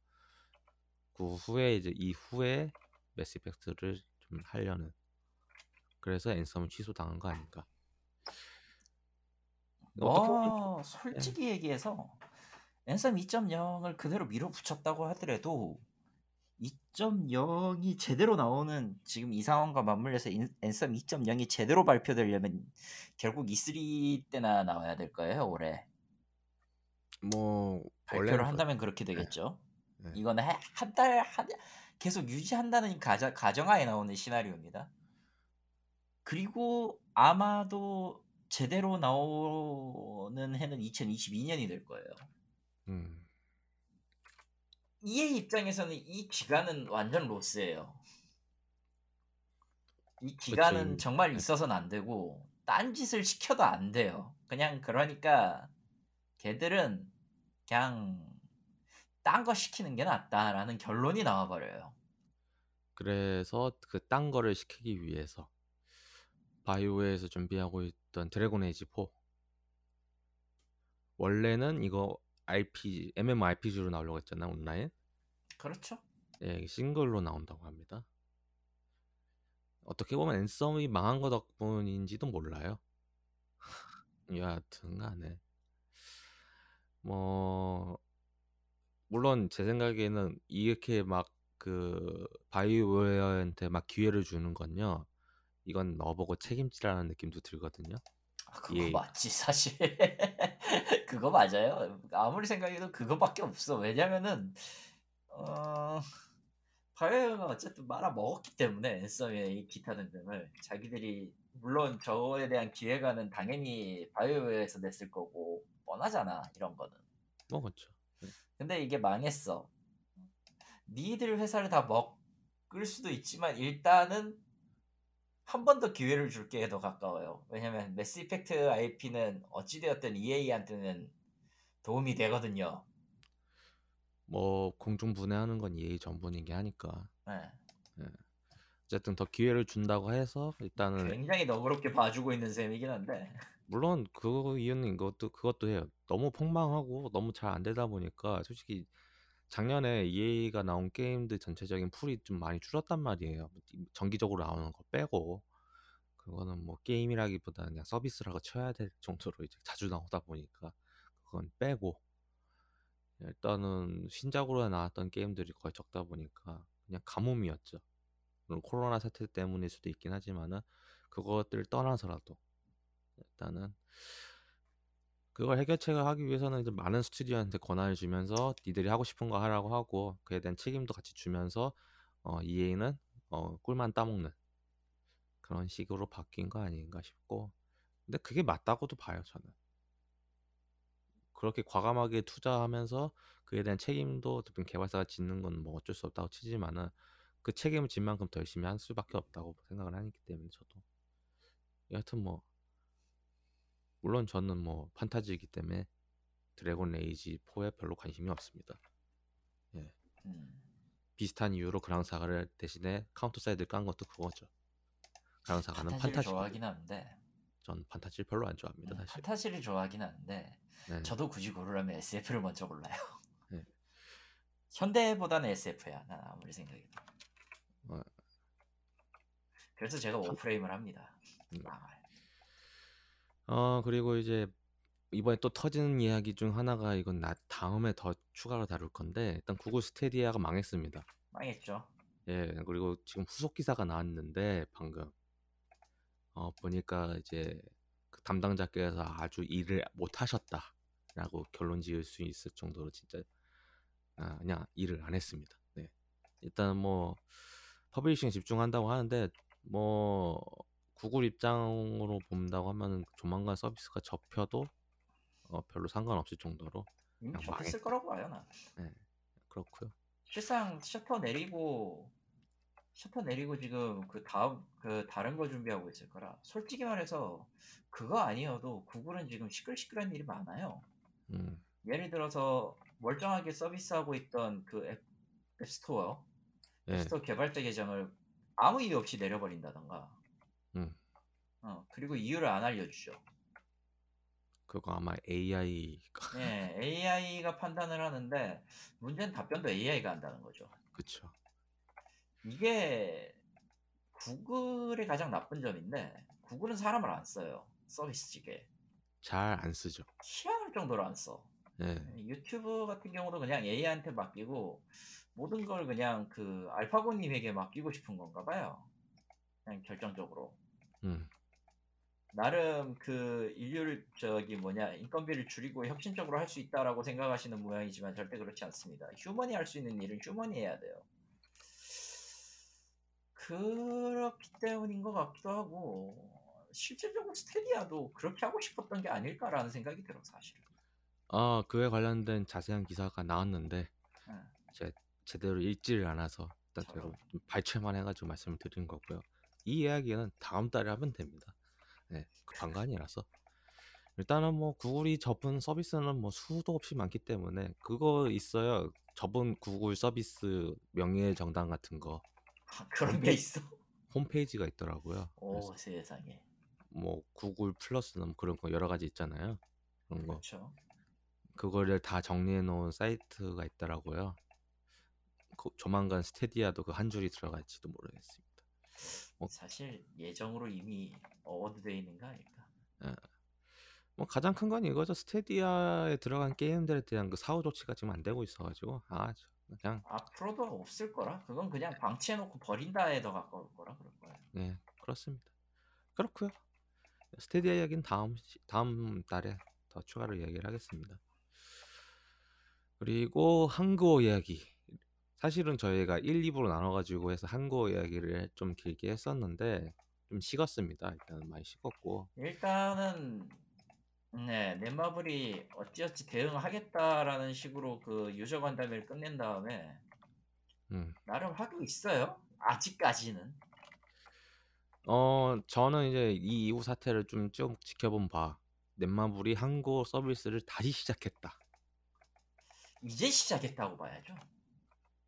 Speaker 1: 그 후에 이제 이후에 매스 이펙트를 좀 하려는 그래서 앤썸을 취소당한 거 아닌가?
Speaker 2: 뭐 솔직히 얘기해서 앤썸 2.0을 그대로 밀어붙였다고 하더라도 2.0이 제대로 나오는 지금 이 상황과 맞물려서 인- 앤썸 2.0이 제대로 발표되려면 결국 E3 때나 나와야 될 거예요 올해.
Speaker 1: 뭐
Speaker 2: 발표를
Speaker 1: 원래는
Speaker 2: 한다면 그렇게 되겠죠.
Speaker 1: 네.
Speaker 2: 이거는 한달 한, 계속 유지한다는 가정, 가정하에 나오는 시나리오입니다. 그리고 아마도 제대로 나오는 해는 2022년이 될 거예요.
Speaker 1: 음,
Speaker 2: EA 입장에서는 이 기간은 완전 로스예요. 이 기간은
Speaker 1: 그쵸.
Speaker 2: 정말
Speaker 1: 네.
Speaker 2: 있어서는 안 되고 딴 짓을 시켜도 안 돼요. 그냥 그러니까 걔들은 그냥 딴 거 시키는 게 낫다라는 결론이 나와 버려요.
Speaker 1: 그래서 그 딴 거를 시키기 위해서 바이오에서 준비하고 있던 드래곤 에이지 4 원래는 이거 RPG, MMORPG로 나오려고 했잖아 온라인.
Speaker 2: 그렇죠?
Speaker 1: 예, 싱글로 나온다고 합니다. 어떻게 보면 앤썸이 망한 거 덕분인지도 몰라요. 여하튼간에 뭐 물론 제 생각에는 이렇게 막 그 바이오웨어한테 막 기회를 주는 건요. 이건 너보고 책임지라는 느낌도 들거든요.
Speaker 2: 아, 그거
Speaker 1: EA.
Speaker 2: 맞지 사실. 그거 맞아요. 아무리 생각해도 그거밖에 없어. 왜냐면은 어 바이오가 어쨌든 말아 먹었기 때문에 앤썸의 이 기타 등등을 자기들이 물론 저거에 대한 기회가는 당연히 바이오에서 냈을 거고 뻔하잖아 이런 거는.
Speaker 1: 뭐 그렇죠.
Speaker 2: 근데 이게 망했어. 니들 회사를 다 먹을 수도 있지만 일단은 한 번 더 기회를 줄게 더 가까워요. 왜냐면 매스 이펙트 IP는 어찌되었든 EA한테는 도움이 되거든요.
Speaker 1: 뭐 공중 분해하는 건 EA 전분이게 하니까
Speaker 2: 네.
Speaker 1: 어쨌든 더 기회를 준다고 해서 일단은
Speaker 2: 굉장히 너그럽게 봐주고 있는 셈이긴 한데
Speaker 1: 물론 그 이유는 이것도 그것도 해요. 너무 폭망하고 너무 잘 안 되다 보니까 솔직히 작년에 EA가 나온 게임들 전체적인 풀이 좀 많이 줄었단 말이에요. 정기적으로 나오는 거 빼고 그거는 뭐 게임이라기보다는 그냥 서비스라고 쳐야 될 정도로 이제 자주 나오다 보니까 그건 빼고 일단은 신작으로 나왔던 게임들이 거의 적다 보니까 그냥 가뭄이었죠. 물론 코로나 사태 때문일 수도 있긴 하지만은 그것들을 떠나서라도 일단은 그걸 해결책을 하기 위해서는 이제 많은 스튜디오한테 권한을 주면서 니들이 하고 싶은 거 하라고 하고 그에 대한 책임도 같이 주면서 어, EA는 어, 꿀만 따먹는 그런 식으로 바뀐 거 아닌가 싶고. 근데 그게 맞다고도 봐요 저는. 그렇게 과감하게 투자하면서 그에 대한 책임도 어쨌든 개발사가 짓는 건 뭐 어쩔 수 없다고 치지만은 그 책임을 진 만큼 더 열심히 할 수밖에 없다고 생각을 하기 때문에 저도. 여하튼 뭐 물론 저는 뭐 판타지이기 때문에 드래곤 에이지 4에 별로 관심이 없습니다.
Speaker 2: 음.
Speaker 1: 비슷한 이유로 그랑 사가를 대신에 카운터 사이드를 깐 것도 그거죠. 그랑 사가는
Speaker 2: 판타지를
Speaker 1: 판타지.
Speaker 2: 좋아하긴 하는데
Speaker 1: 전 판타지를 별로 안 좋아합니다,
Speaker 2: 음,
Speaker 1: 사실.
Speaker 2: 판타지를 좋아하긴 하는데
Speaker 1: 네.
Speaker 2: 저도 굳이 고르라면 SF를 먼저 골라요.
Speaker 1: 네.
Speaker 2: 현대보다는 SF야. 난 아무리 생각해도.
Speaker 1: 어.
Speaker 2: 그래서 제가 워프레임을 합니다.
Speaker 1: 음.
Speaker 2: 아,
Speaker 1: 어 그리고 이제 이번에 또 터지는 이야기 중 하나가 이건 나 다음에 더 추가로 다룰 건데 일단 구글 스테디아가 망했습니다.
Speaker 2: 망했죠.
Speaker 1: 예 그리고 지금 후속 기사가 나왔는데 방금 어 보니까 이제 그 담당자께서 아주 일을 못 하셨다라고 결론 지을 수 있을 정도로 진짜 아, 그냥 일을 안 했습니다. 네 일단 뭐 publishing에 집중한다고 하는데 뭐 구글 입장으로 본다고 하면은 조만간 서비스가 접혀도 어, 별로 상관없을 정도로
Speaker 2: 이미
Speaker 1: 그냥
Speaker 2: 접했을
Speaker 1: 망했다.
Speaker 2: 거라고 봐요 난.
Speaker 1: 그렇고요.
Speaker 2: 실상 셔터 내리고 셔터 내리고 지금 그 다음 그 다른 거 준비하고 있을 거라 솔직히 말해서 그거 아니어도 구글은 지금 시끌시끌한 일이 많아요.
Speaker 1: 음,
Speaker 2: 예를 들어서 멀쩡하게 서비스하고 있던 그 앱, 앱스토어
Speaker 1: 예,
Speaker 2: 앱스토어 개발자 계정을 아무 이유 없이 내려버린다던가
Speaker 1: 음,
Speaker 2: 어, 그리고 이유를 안 알려주죠.
Speaker 1: 그거 아마 AI가
Speaker 2: 예, AI가 판단을 하는데 문제는 답변도 AI가 한다는 거죠.
Speaker 1: 그쵸.
Speaker 2: 이게 구글의 가장 나쁜 점인데 구글은 사람을 안 써요. 서비스직에
Speaker 1: 잘 안 쓰죠.
Speaker 2: 희한할 정도로 안 써.
Speaker 1: 예.
Speaker 2: 유튜브 같은 경우도 그냥 AI한테 맡기고 모든 걸 그냥 그 알파고님에게 맡기고 싶은 건가 봐요. 그냥 결정적으로.
Speaker 1: 음.
Speaker 2: 나름 그 인류를 저기 뭐냐 인건비를 줄이고 혁신적으로 할 수 있다라고 생각하시는 모양이지만 절대 그렇지 않습니다. 휴먼이 할 수 있는 일은 휴먼이 해야 돼요. 그렇기 때문인 것 같기도 하고 실질적으로 스테디아도 그렇게 하고 싶었던 게 아닐까라는 생각이 들어 사실은.
Speaker 1: 아, 그에 관련된 자세한 기사가 나왔는데
Speaker 2: 응.
Speaker 1: 제 제대로 읽지를 않아서 일단 제가 발췌만 해가지고 말씀을 드린 거고요. 이 이야기는 다음 달에 하면 됩니다. 네, 급한 거 아니라서. 일단은 뭐 구글이 접은 서비스는 뭐 수도 없이 많기 때문에 그거 있어요. 접은 구글 서비스 명예 정당 같은 거
Speaker 2: 아, 그런 게 있어.
Speaker 1: 홈페이지가 있더라고요.
Speaker 2: 오 세상에.
Speaker 1: 뭐 구글 플러스나 뭐 그런 거 여러 가지 있잖아요. 그런 거
Speaker 2: 그렇죠.
Speaker 1: 그거를 다 정리해 놓은 사이트가 있더라고요. 그 조만간 스테디아도 그 한 줄이 들어갈지도 모르겠습니다. 어.
Speaker 2: 사실 예정으로 이미 어워드돼 있는 거 아닐까?
Speaker 1: 뭐 가장 큰 건 이거죠. 스테디아에 들어간 게임들에 대한 그 사후 조치가 지금 안 되고 있어가지고 아 저- 그냥
Speaker 2: 앞으로도 없을 거라. 그건 그냥 방치해놓고 버린다에 더 가까울 거라 그럴 거야.
Speaker 1: 네 그렇습니다. 그렇고요. 스테디아 이야기는 다음 시- 다음 달에 더 추가로 이야기를 하겠습니다. 그리고 한국어 이야기. 사실은 저희가 1, 2부로 나눠가지고 해서 한국어 이야기를 좀 길게 했었는데 좀 식었습니다. 일단 많이 식었고
Speaker 2: 일단은 네 넷마블이 어찌어찌 대응하겠다라는 식으로 그 유저 간담회를 끝낸 다음에
Speaker 1: 음.
Speaker 2: 나름 하고 있어요. 아직까지는.
Speaker 1: 어 저는 이제 이 이후 사태를 좀 쭉 지켜본 바 넷마블이 한국어 서비스를 다시 시작했다.
Speaker 2: 이제 시작했다고 봐야죠.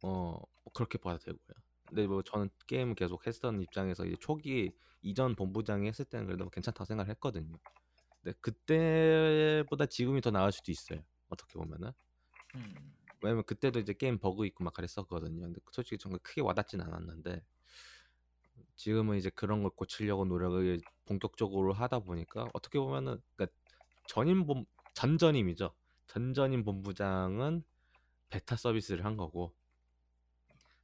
Speaker 1: 어 그렇게 봐도 되고요. 근데 뭐 저는 게임을 계속 했던 입장에서 이제 초기 이전 본부장이 했을 때는 그래도 괜찮다고 생각을 했거든요. 근데 그때보다 지금이 더 나을 수도 있어요. 어떻게 보면은.
Speaker 2: 음.
Speaker 1: 왜냐면 그때도 이제 게임 버그 있고 막 그랬었거든요. 근데 솔직히 정말 크게 와닿진 않았는데 지금은 이제 그런 걸 고치려고 노력을 본격적으로 하다 보니까 어떻게 보면은 그러니까 전임 본 전전임이죠. 전전임 본부장은 베타 서비스를 한 거고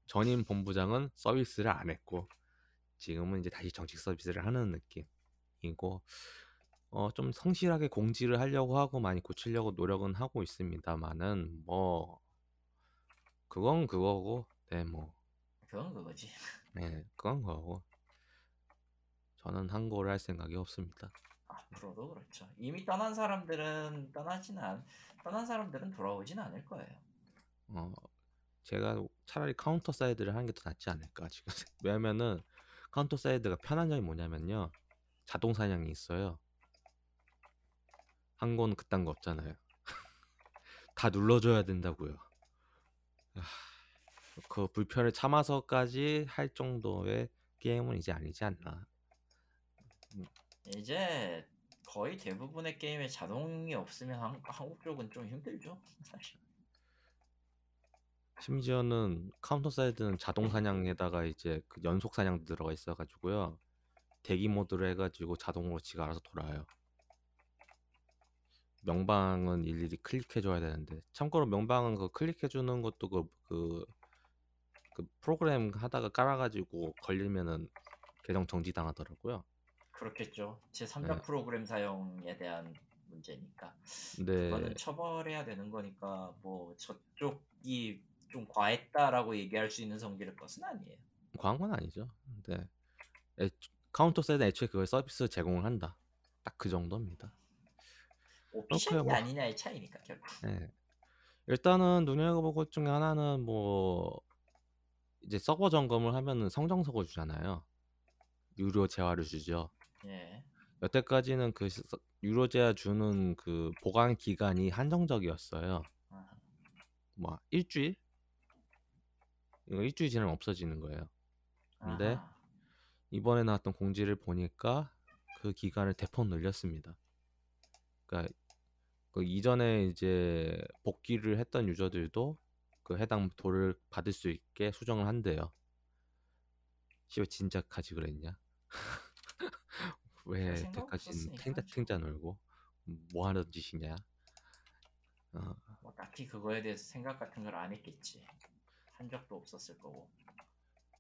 Speaker 1: 전임 본부장은 서비스를 안 했고 지금은 이제 다시 정식 서비스를 하는 느낌이고 어 좀 성실하게 공지를 하려고 하고 많이 고치려고 노력은 하고 있습니다만은 뭐 그건 그거고 네뭐
Speaker 2: 그건 그거지.
Speaker 1: 네, 그건 그거고 저는 한그오를 할 생각이 없습니다.
Speaker 2: 앞으로도 그렇죠. 이미 떠난 사람들은 떠나지는 않, 떠난 사람들은 돌아오진 않을 거예요.
Speaker 1: 어 제가 차라리 카운터 사이드를 하는 게 더 낫지 않을까 지금 왜냐면은 카운터 사이드가 편한 점이 뭐냐면요. 자동 사냥이 있어요. 한그오는 그딴 거 없잖아요. 다 눌러줘야 된다고요. 아, 그 불편을 참아서까지 할 정도의 게임은 이제 아니지 않나.
Speaker 2: 이제 거의 대부분의 게임에 자동이 없으면 한, 한국 쪽은 좀 힘들죠. 사실.
Speaker 1: 심지어는 카운터 사이드는 자동 사냥에다가 이제 그 연속 사냥도 들어가 있어가지고요 대기 모드를 해가지고 자동으로 지가 알아서 돌아요. 명방은 일일이 클릭해줘야 되는데 참고로 명방은 그 클릭해주는 것도 그, 그, 그 프로그램 하다가 깔아가지고 걸리면은 계정 정지 당하더라고요.
Speaker 2: 그렇겠죠. 제 3자
Speaker 1: 네.
Speaker 2: 프로그램 사용에 대한 문제니까.
Speaker 1: 근데
Speaker 2: 그거는 처벌해야 되는 거니까 뭐 저쪽이 좀 과했다라고 얘기할 수 있는 성질의 것은 아니에요.
Speaker 1: 과한 건 아니죠. 근데 애, 카운터 사이드 애초에 그걸 서비스 제공을 한다. 딱 그 정도입니다.
Speaker 2: official이
Speaker 1: 뭐.
Speaker 2: 아니냐의 차이니까 결국.
Speaker 1: 예. 일단은 눈여겨볼 것 중에 하나는 뭐 이제 서버 점검을 하면은 성정석을 주잖아요. 유료 재화를 주죠.
Speaker 2: 예.
Speaker 1: 여태까지는 그 시- 유료 재화 주는 그 보관 기간이 한정적이었어요.
Speaker 2: 아,
Speaker 1: 뭐 일주일? 이거 일주일 지나면 없어지는 거예요. 근데. 이번에 나왔던 공지를 보니까 그 기간을 대폭 늘렸습니다. 그러니까 그 이전에 이제 복귀를 했던 유저들도 그 해당 돌을 받을 수 있게 수정을 한대요. 씨발 진작하지 그랬냐? 왜
Speaker 2: 없었으니까
Speaker 1: 탱자. 탱자 놀고 뭐 하는 짓이냐? 어,
Speaker 2: 뭐 딱히 그거에 대해서 생각 같은 걸 안 했겠지. 한 적도 없었을 거고.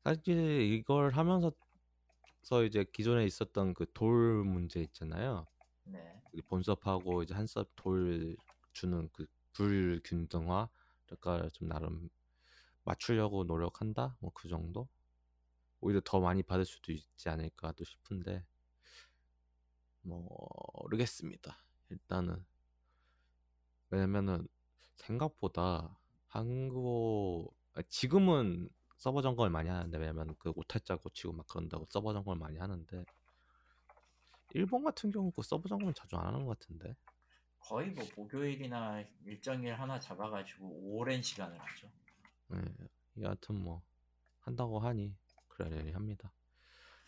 Speaker 1: 사실 이걸 하면서 이제 기존에 있었던 그 돌 문제 있잖아요.
Speaker 2: 네.
Speaker 1: 이 본섭하고 이제 한섭 돌 주는 그 불균등화 그러니까 좀 나름 맞추려고 노력한다 뭐 그 정도 오히려 더 많이 받을 수도 있지 않을까 또 싶은데 뭐 모르겠습니다 일단은 왜냐면은 생각보다 한국 아, 지금은 서버 점검을 많이 하는데 왜냐면 그 오탈자 고치고 막 그런다고 서버 점검을 많이 하는데 일본 같은 경우 그 서버 점검을 자주 안 하는 것 같은데
Speaker 2: 거의 뭐 목요일이나 일정일 하나 잡아가지고 오랜 시간을 하죠.
Speaker 1: 예, 여하튼 뭐 한다고 하니 그러려니 합니다.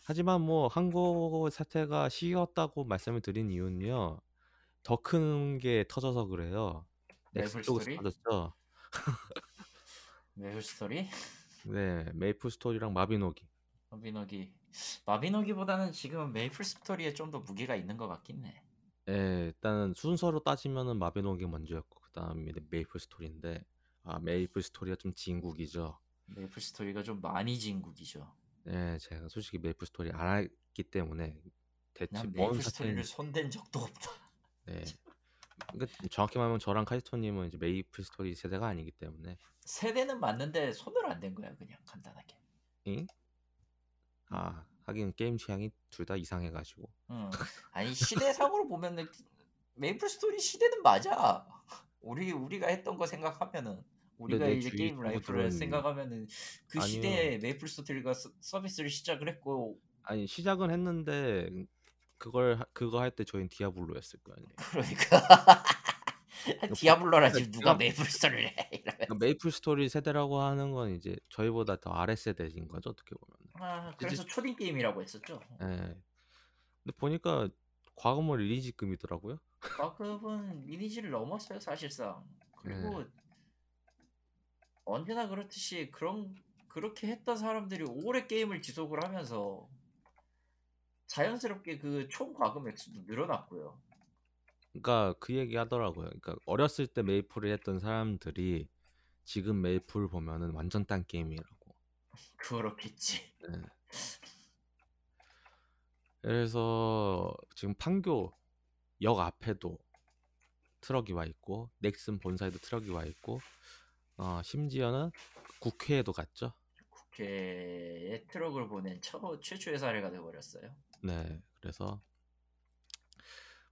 Speaker 1: 하지만 뭐 한그오 사태가 쉬었다고 말씀을 드린 이유는요. 더 큰 게 터져서 그래요. 넥슨
Speaker 2: 메이플
Speaker 1: 쪽에서
Speaker 2: 스토리?
Speaker 1: 터졌죠.
Speaker 2: 메이플 스토리?
Speaker 1: 네, 메이플 스토리랑 마비노기.
Speaker 2: 마비노기. 마비노기보다는 지금 메이플 스토리에 좀 더 무게가 있는 것 같긴 해.
Speaker 1: 예, 일단은 순서로 따지면은 마비노기 먼저였고 그 다음에 메이플 스토리인데 아 메이플 스토리가 좀 진국이죠.
Speaker 2: 메이플 스토리가 좀 많이 진국이죠.
Speaker 1: 네, 제가 솔직히 메이플 스토리 안 했기 때문에 대체 뭔
Speaker 2: 메이플 스토리를
Speaker 1: 사태인지
Speaker 2: 손댄 적도 없다.
Speaker 1: 네. 그러니까 정확히 말하면 저랑 카이토님은 이제 메이플 스토리 세대가 아니기 때문에
Speaker 2: 세대는 맞는데 손을 안 댄 거야 그냥 간단하게.
Speaker 1: 잉? 아 하긴 게임 취향이 둘 다 이상해가지고
Speaker 2: 응. 아니 시대상으로 보면은 메이플 스토리 시대는 맞아. 우리 우리가 했던 거 생각하면은 우리가
Speaker 1: 내
Speaker 2: 이제 게임 life를 생각하면은 그
Speaker 1: 아니요.
Speaker 2: 시대에 메이플 스토리가 서, 서비스를 시작을 했고
Speaker 1: 아니 시작은 했는데 그걸 하- 그거 할 때 저희는 디아블로였을 거 아니에요.
Speaker 2: 그러니까 디아블로라 지금
Speaker 1: 그러니까
Speaker 2: 누가 메이플 스토리를 해.
Speaker 1: 그러니까 메이플 스토리 세대라고 하는 건 이제 저희보다 더 아래 세대인 거죠 어떻게 보면.
Speaker 2: 아, 그래서 초딩 게임이라고 했었죠.
Speaker 1: 예. 근데 보니까 과거물 리리지급이더라고요.
Speaker 2: 과급은 리니지를 넘었어요 사실상. 그리고
Speaker 1: 네.
Speaker 2: 언제나 그렇듯이 그런 그렇게 했던 사람들이 오래 게임을 지속을 하면서 자연스럽게 그 총 과금 액수도 늘어났고요.
Speaker 1: 그러니까 그 얘기 하더라고요. 그러니까 어렸을 때 메이플을 했던 사람들이 지금 메이플 보면은 완전 딴 게임이라고.
Speaker 2: 그렇겠지.
Speaker 1: 네. 그래서 지금 판교 역 앞에도 트럭이 와 있고 넥슨 본사에도 트럭이 와 있고 어, 심지어는 국회에도 갔죠.
Speaker 2: 국회에 트럭을 보낸 처, 최초의 사례가 돼버렸어요.
Speaker 1: 네, 그래서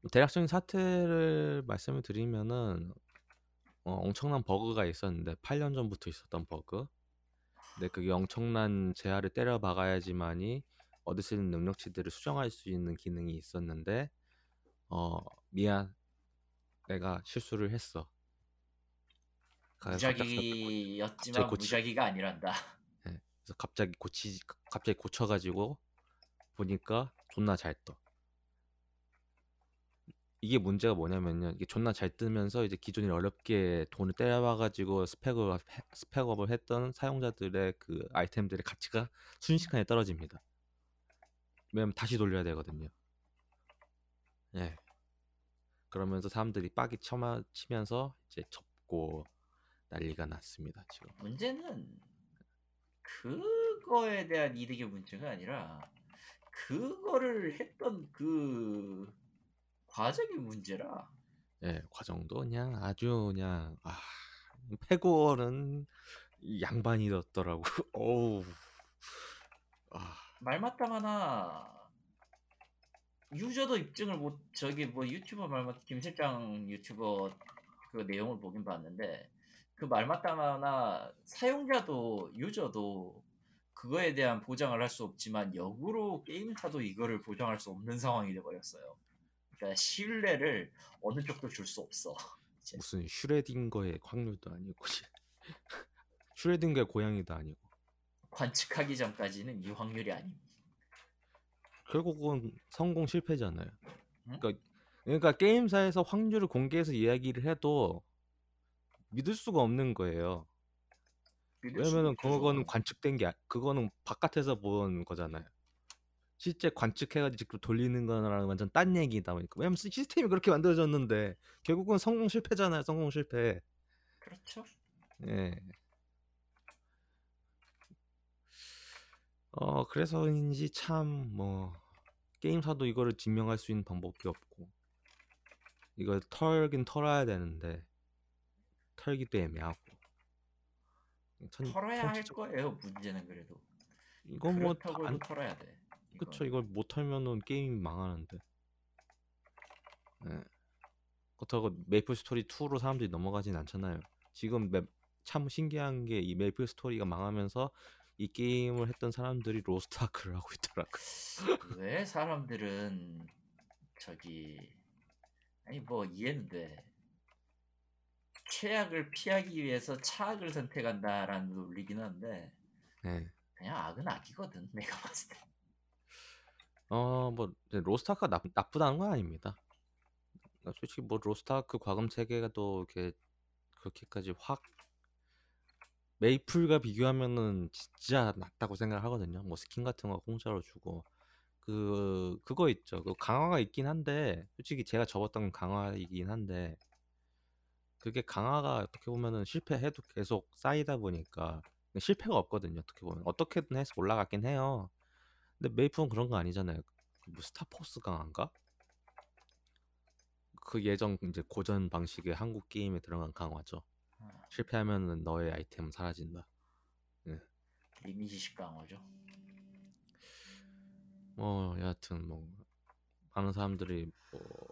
Speaker 1: 뭐 대략적인 사태를 말씀을 드리면은 어, 엄청난 버그가 있었는데 8년 전부터 있었던 버그. 근데 그게 엄청난 재화를 때려 박아야지만이 얻을 수 있는 능력치들을 수정할 수 있는 기능이 있었는데 어 미안 내가 실수를 했어.
Speaker 2: 무작위였지만
Speaker 1: 갑자기 고치-
Speaker 2: 무작위가 아니란다.
Speaker 1: 그래서 갑자기 고치 갑자기 고쳐가지고 보니까 존나 잘 떠. 이게 문제가 뭐냐면요. 이게 존나 잘 뜨면서 이제 기존에 어렵게 돈을 때려봐가지고 스펙을 해- 스펙업을 했던 사용자들의 그 아이템들의 가치가 순식간에 떨어집니다. 왜냐면 다시 돌려야 되거든요. 예. 그러면서 사람들이 빡이 쳐마, 치면서 이제 접고 난리가 났습니다. 지금.
Speaker 2: 문제는 그거에 대한 이득의 문제가 아니라 그거를 했던 그 과정이 문제라
Speaker 1: 예, 과정도 그냥 아주 그냥 아 패고는 양반이었더라고. 어우. 아,
Speaker 2: 말마따마나 유저도 입증을 못 저기 뭐 유튜버 말마 김 실장 유튜버 그 내용을 보긴 봤는데 그 말마따마나 사용자도 유저도 그거에 대한 보장을 할 수 없지만 역으로 게임사도 이거를 보장할 수 없는 상황이 돼버렸어요. 그러니까 신뢰를 어느 쪽도 줄 수 없어.
Speaker 1: 무슨 슈레딩거의 확률도 아니고 슈레딩거의 고양이도 아니고
Speaker 2: 관측하기 전까지는 이 확률이 아닙니다.
Speaker 1: 결국은 성공 실패잖아요.
Speaker 2: 응?
Speaker 1: 그러니까 그러니까 게임사에서 확률을 공개해서 이야기를 해도 믿을 수가 없는 거예요. 왜냐면은 그거는 관측된 게 아- 그거는 바깥에서 본 거잖아요. 실제 관측해가지고 직접 돌리는 거랑 완전 딴 얘기다 보니까 왜냐면 시스템이 그렇게 만들어졌는데 결국은 성공 실패잖아요. 성공 실패.
Speaker 2: 그렇죠.
Speaker 1: 예. 어 그래서인지 참 뭐 게임사도 이거를 증명할 수 있는 방법이 없고 이걸 털긴 털어야 되는데 털기도 애매하고
Speaker 2: 천, 털어야 할 거예요 문제는 그래도
Speaker 1: 이건 뭐
Speaker 2: 안 털어야 돼
Speaker 1: 그쵸 이걸 못 털면은 게임이 망하는데 네. 그렇다고 메이플 스토리 2로 사람들이 넘어가진 않잖아요 지금 매, 참 신기한 게 이 메이플 스토리가 망하면서 이 게임을 했던 사람들이 로스트 아크를 하고 있더라고요.
Speaker 2: 왜 사람들은 저기 아니 뭐 이해는 돼. 최악을 피하기 위해서 차악을 선택한다라는 논리긴 한데 네. 그냥 악은 악이거든 내가 봤을 때.
Speaker 1: 어뭐 로스트아크가 나, 나쁘다는 건 아닙니다. 그러니까 솔직히 뭐 로스트아크 과금 체계가 또 이렇게 그렇게까지 확 메이플과 비교하면은 진짜 낫다고 생각을 하거든요. 뭐 스킨 같은 거 공짜로 주고 그 그거 있죠. 그 강화가 있긴 한데 솔직히 제가 접었던 강화이긴 한데 그게 강화가 어떻게 보면은 실패해도 계속 쌓이다 보니까 실패가 없거든요. 어떻게 보면 어떻게든 해서 올라갔긴 해요. 근데 메이플은 그런 거 아니잖아요. 뭐 스타포스 강화인가? 그 예전 이제 고전 방식의 한국 게임에 들어간 강화죠. 실패하면 너의 아이템 사라진다.
Speaker 2: 네. 리미지식 강화죠.
Speaker 1: 뭐 여하튼 뭐 많은 사람들이 뭐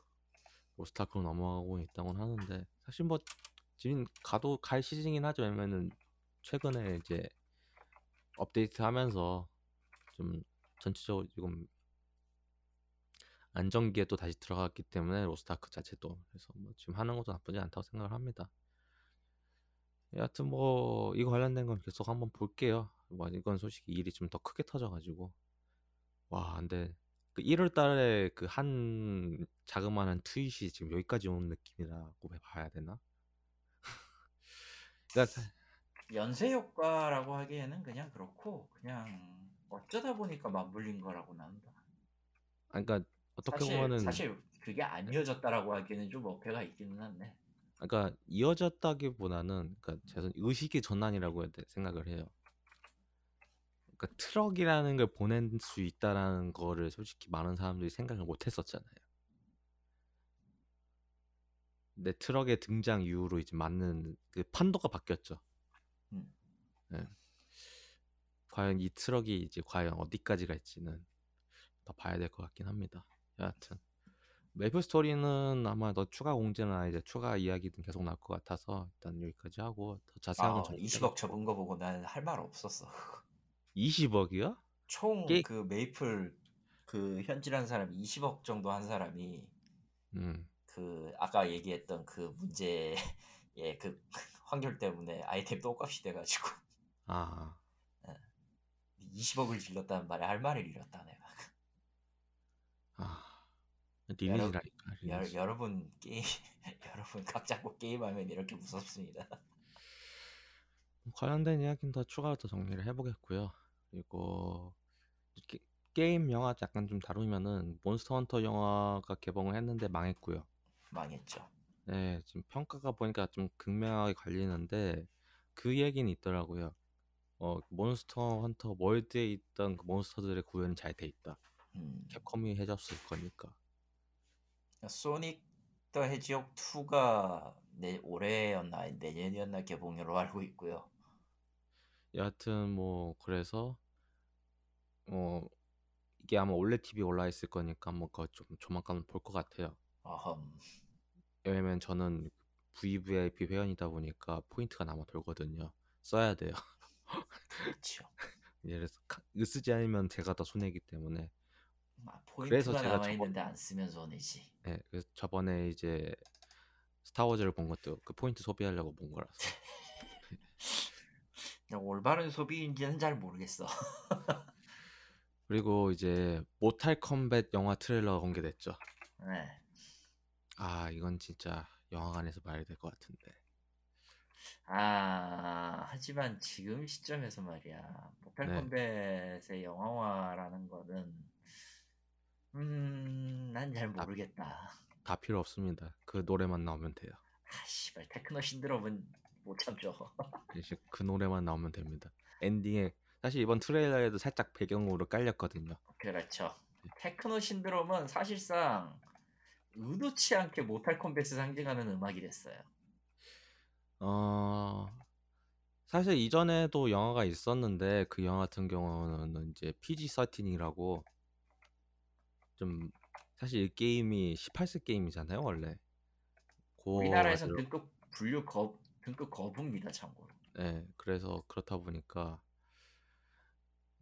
Speaker 1: 로스타크로 넘어가고 있다고 하는데 사실 뭐 지금 가도 갈 시즌이긴 하죠. 왜냐면은 최근에 이제 업데이트하면서 좀 전체적으로 지금 안정기에 또 다시 들어갔기 때문에 로스타크 자체도 그래서 뭐 지금 하는 것도 나쁘지 않다고 생각을 합니다. 여하튼 뭐 이거 관련된 건 계속 한번 볼게요. 뭐 이건 솔직히 일이 좀 더 크게 터져가지고 와 근데 그 1월 달에 그 한 자그마한 트윗이 지금 여기까지 온 느낌이라고 봐야 되나?
Speaker 2: 그러니까 연쇄 효과라고 하기에는 그냥 그렇고 그냥 어쩌다 보니까 맞물린 거라고 나는 봐.
Speaker 1: 그러니까 어떻게
Speaker 2: 사실,
Speaker 1: 보면은
Speaker 2: 사실 그게 안 이어졌다라고 하기에는 좀 어폐가 있기는 한데.
Speaker 1: 그러니까 이어졌다기보다는 그러니까 제가 의식의 전환이라고 생각을 해요. 그러니까 트럭이라는 걸 보낼 수 있다라는 거를 솔직히 많은 사람들이 생각을 못 했었잖아요. 네 트럭의 등장 이후로 이제 맞는 그 판도가 바뀌었죠. 음. 네. 과연 이 트럭이 이제 과연 어디까지 갈지는 더 봐야 될 것 같긴 합니다. 여하튼 메이플 스토리는 아마 더 추가 공지나 이제 추가 이야기든 계속 나올 것 같아서 일단 여기까지 하고 더 자세한 건
Speaker 2: 아, 20억 접은 거 보고 난 할 말 없었어.
Speaker 1: 20억이요?
Speaker 2: 총그 게... 그 메이플 그 현질한 사람이 20억 정도 한 사람이 음. 그 아까 얘기했던 그 문제의 그 환결 때문에 아이템 똥값이 돼가지고 아 20억을 질렀다는 말에 할 말을 잃었다 내가. 아. 리니지라니까. 리니지. 여, 러 분 게임 여러분 각 잡고 게임하면 이렇게 무섭습니다.
Speaker 1: 관련된 이야기는 더 추가로 더 정리를 해보겠고요. 그리고 게, 게임 영화 약간 좀 다루면은 몬스터 헌터 영화가 개봉을 했는데 망했고요.
Speaker 2: 망했죠.
Speaker 1: 네, 지금 평가가 보니까 좀 극명하게 갈리는데 그 얘기는 있더라고요. 어, 몬스터 헌터 월드에 있던 그 몬스터들의 구현이 잘 돼 있다. 음. 캡콤이 해줬을 거니까.
Speaker 2: 소닉 더 해지옥 2가 내 올해였나 내년이었나 개봉으로 알고 있고요.
Speaker 1: 여하튼 뭐 그래서 뭐 이게 아마 올레 TV 올라 있을 거니까 뭐 그거 좀 조만간 볼 것 같아요. 어흠. 왜냐면 저는 VVIP 회원이다 보니까 포인트가 남아 돌거든요. 써야 돼요. 그렇죠. 들어서 쓰지 않으면 제가 더 손해기 때문에
Speaker 2: 아, 그래서 제가 남아 있는데 안 쓰면 손해지.
Speaker 1: 네, 그래서 저번에 이제 스타워즈를 본 것도 그 포인트 소비하려고 본 거라서.
Speaker 2: 올바른 소비인지는 잘 모르겠어.
Speaker 1: 그리고 이제 모탈 컴뱃 영화 트레일러가 공개됐죠. 네. 아 이건 진짜 영화관에서 봐야 될 것 같은데.
Speaker 2: 아 하지만 지금 시점에서 말이야 모탈
Speaker 1: 네.
Speaker 2: 컴뱃의 영화화라는 거는 음난 잘 모르겠다.
Speaker 1: 다 필요 없습니다. 그 노래만 나오면 돼요.
Speaker 2: 아 씨발 테크노 신드롬은 못 참죠.
Speaker 1: 이제 그 노래만 나오면 됩니다. 엔딩에 사실 이번 트레일러에도 살짝 배경으로 깔렸거든요.
Speaker 2: 그렇죠. 테크노 신드롬은 사실상 의도치 않게 모탈 컴뱃을 상징하는 음악이 됐어요.
Speaker 1: 어 사실 이전에도 영화가 있었는데 그 영화 같은 경우는 이제 PG-13이라고 좀 사실 이 게임이 18세 게임이잖아요 원래. 아시로-
Speaker 2: 등급 분류 거 등급 거부입니다 참고로.
Speaker 1: 네, 그래서 그렇다 보니까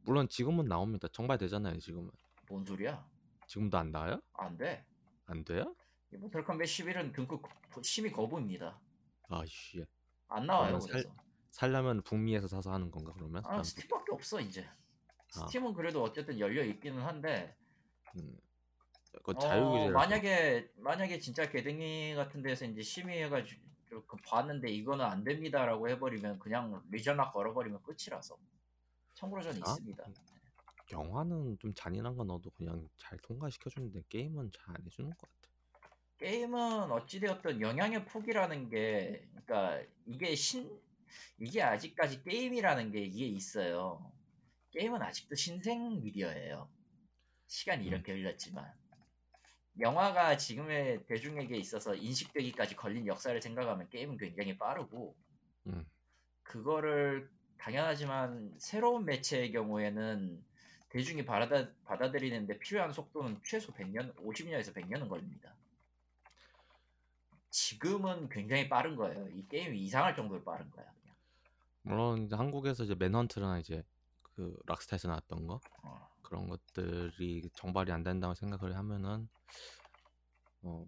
Speaker 1: 물론 지금은 나옵니다. 정발되잖아요 지금은.
Speaker 2: 뭔 소리야?
Speaker 1: 지금도 안 나와요?
Speaker 2: 안 돼.
Speaker 1: 안 돼요?
Speaker 2: 이 모탈 컴뱃 11은 등급 거- 심의 거부입니다.
Speaker 1: 아씨.
Speaker 2: 안 나와요
Speaker 1: 살-. 살려면 북미에서 사서 하는 건가 그러면?
Speaker 2: 아? 스팀밖에 없어 이제.
Speaker 1: 아.
Speaker 2: 스팀은 그래도 어쨌든 열려 있기는 한데
Speaker 1: 음. 그
Speaker 2: 어, 만약에 만약에 진짜 게등위 같은 데서 이제 심의해가지고 그 봤는데 이거는 안 됩니다라고 해버리면 그냥 region lock 걸어버리면 끝이라서 참고로 저는
Speaker 1: 아?
Speaker 2: 있습니다.
Speaker 1: 영화는 좀 잔인한 거 넣어도 그냥 잘 통과시켜 주는데 게임은 잘 안 해주는 것 같아.
Speaker 2: 게임은 어찌되었든 영향의 폭이라는 게 그러니까 이게 신 이게 아직까지 게임이라는 게 이게 있어요. 게임은 아직도 신생 미디어예요. 시간이
Speaker 1: 음.
Speaker 2: 이렇게 흘렀지만 영화가 지금의 대중에게 있어서 인식되기까지 걸린 역사를 생각하면 게임은 굉장히 빠르고
Speaker 1: 음.
Speaker 2: 그거를 당연하지만 새로운 매체의 경우에는 대중이 받아, 받아들이는데 필요한 속도는 최소 100년, 50년에서 100년은 걸립니다. 지금은 굉장히 빠른 거예요. 이 게임이 이상할 정도로 빠른 거야. 그냥.
Speaker 1: 물론 이제 한국에서 이제 맨헌트나 이제 그 락스타에서 나왔던 거
Speaker 2: 어.
Speaker 1: 그런 것들이 정발이 안 된다고 생각을 하면은 어,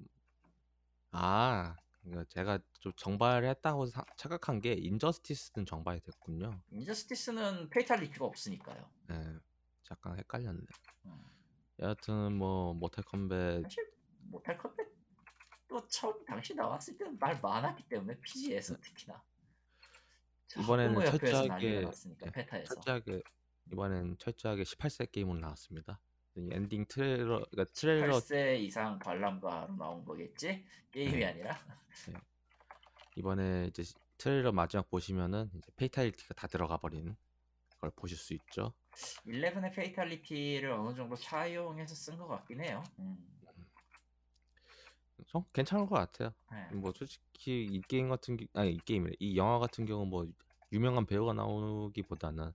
Speaker 1: 아 그러니까 제가 좀 정발했다고 사- 착각한 게 인저스티스는 정발이 됐군요.
Speaker 2: 인저스티스는 fatality가 없으니까요.
Speaker 1: 예, 잠깐 헷갈렸네.
Speaker 2: 음.
Speaker 1: 여하튼 뭐 모탈 컴뱃
Speaker 2: 사실 모탈 컴뱃도 처음 당시 나왔을 때는 말 많았기 때문에 PG에서 특히나
Speaker 1: 이번에는
Speaker 2: 학부모 협회에서
Speaker 1: 철저하게-
Speaker 2: 난리가 났으니까
Speaker 1: 예,
Speaker 2: 페타에서
Speaker 1: 철저하게 이번엔 철저하게 18세 게임으로 나왔습니다. 이 엔딩 트레일러 그러니까 트레일러
Speaker 2: 8세 이상 관람가로 나온 거겠지? 게임이
Speaker 1: 네.
Speaker 2: 아니라
Speaker 1: 이번에 이제 트레일러 마지막 보시면은 이제 fatality가 다 들어가 버린 걸 보실 수 있죠.
Speaker 2: 11의 fatality를 어느 정도 차용해서 쓴 것 같긴 해요. 음.
Speaker 1: 좀 괜찮은 것 같아요.
Speaker 2: 네.
Speaker 1: 뭐 솔직히 이 게임 같은 게 아니 이 게임이래 이 영화 같은 경우 뭐 유명한 배우가 나오기보다는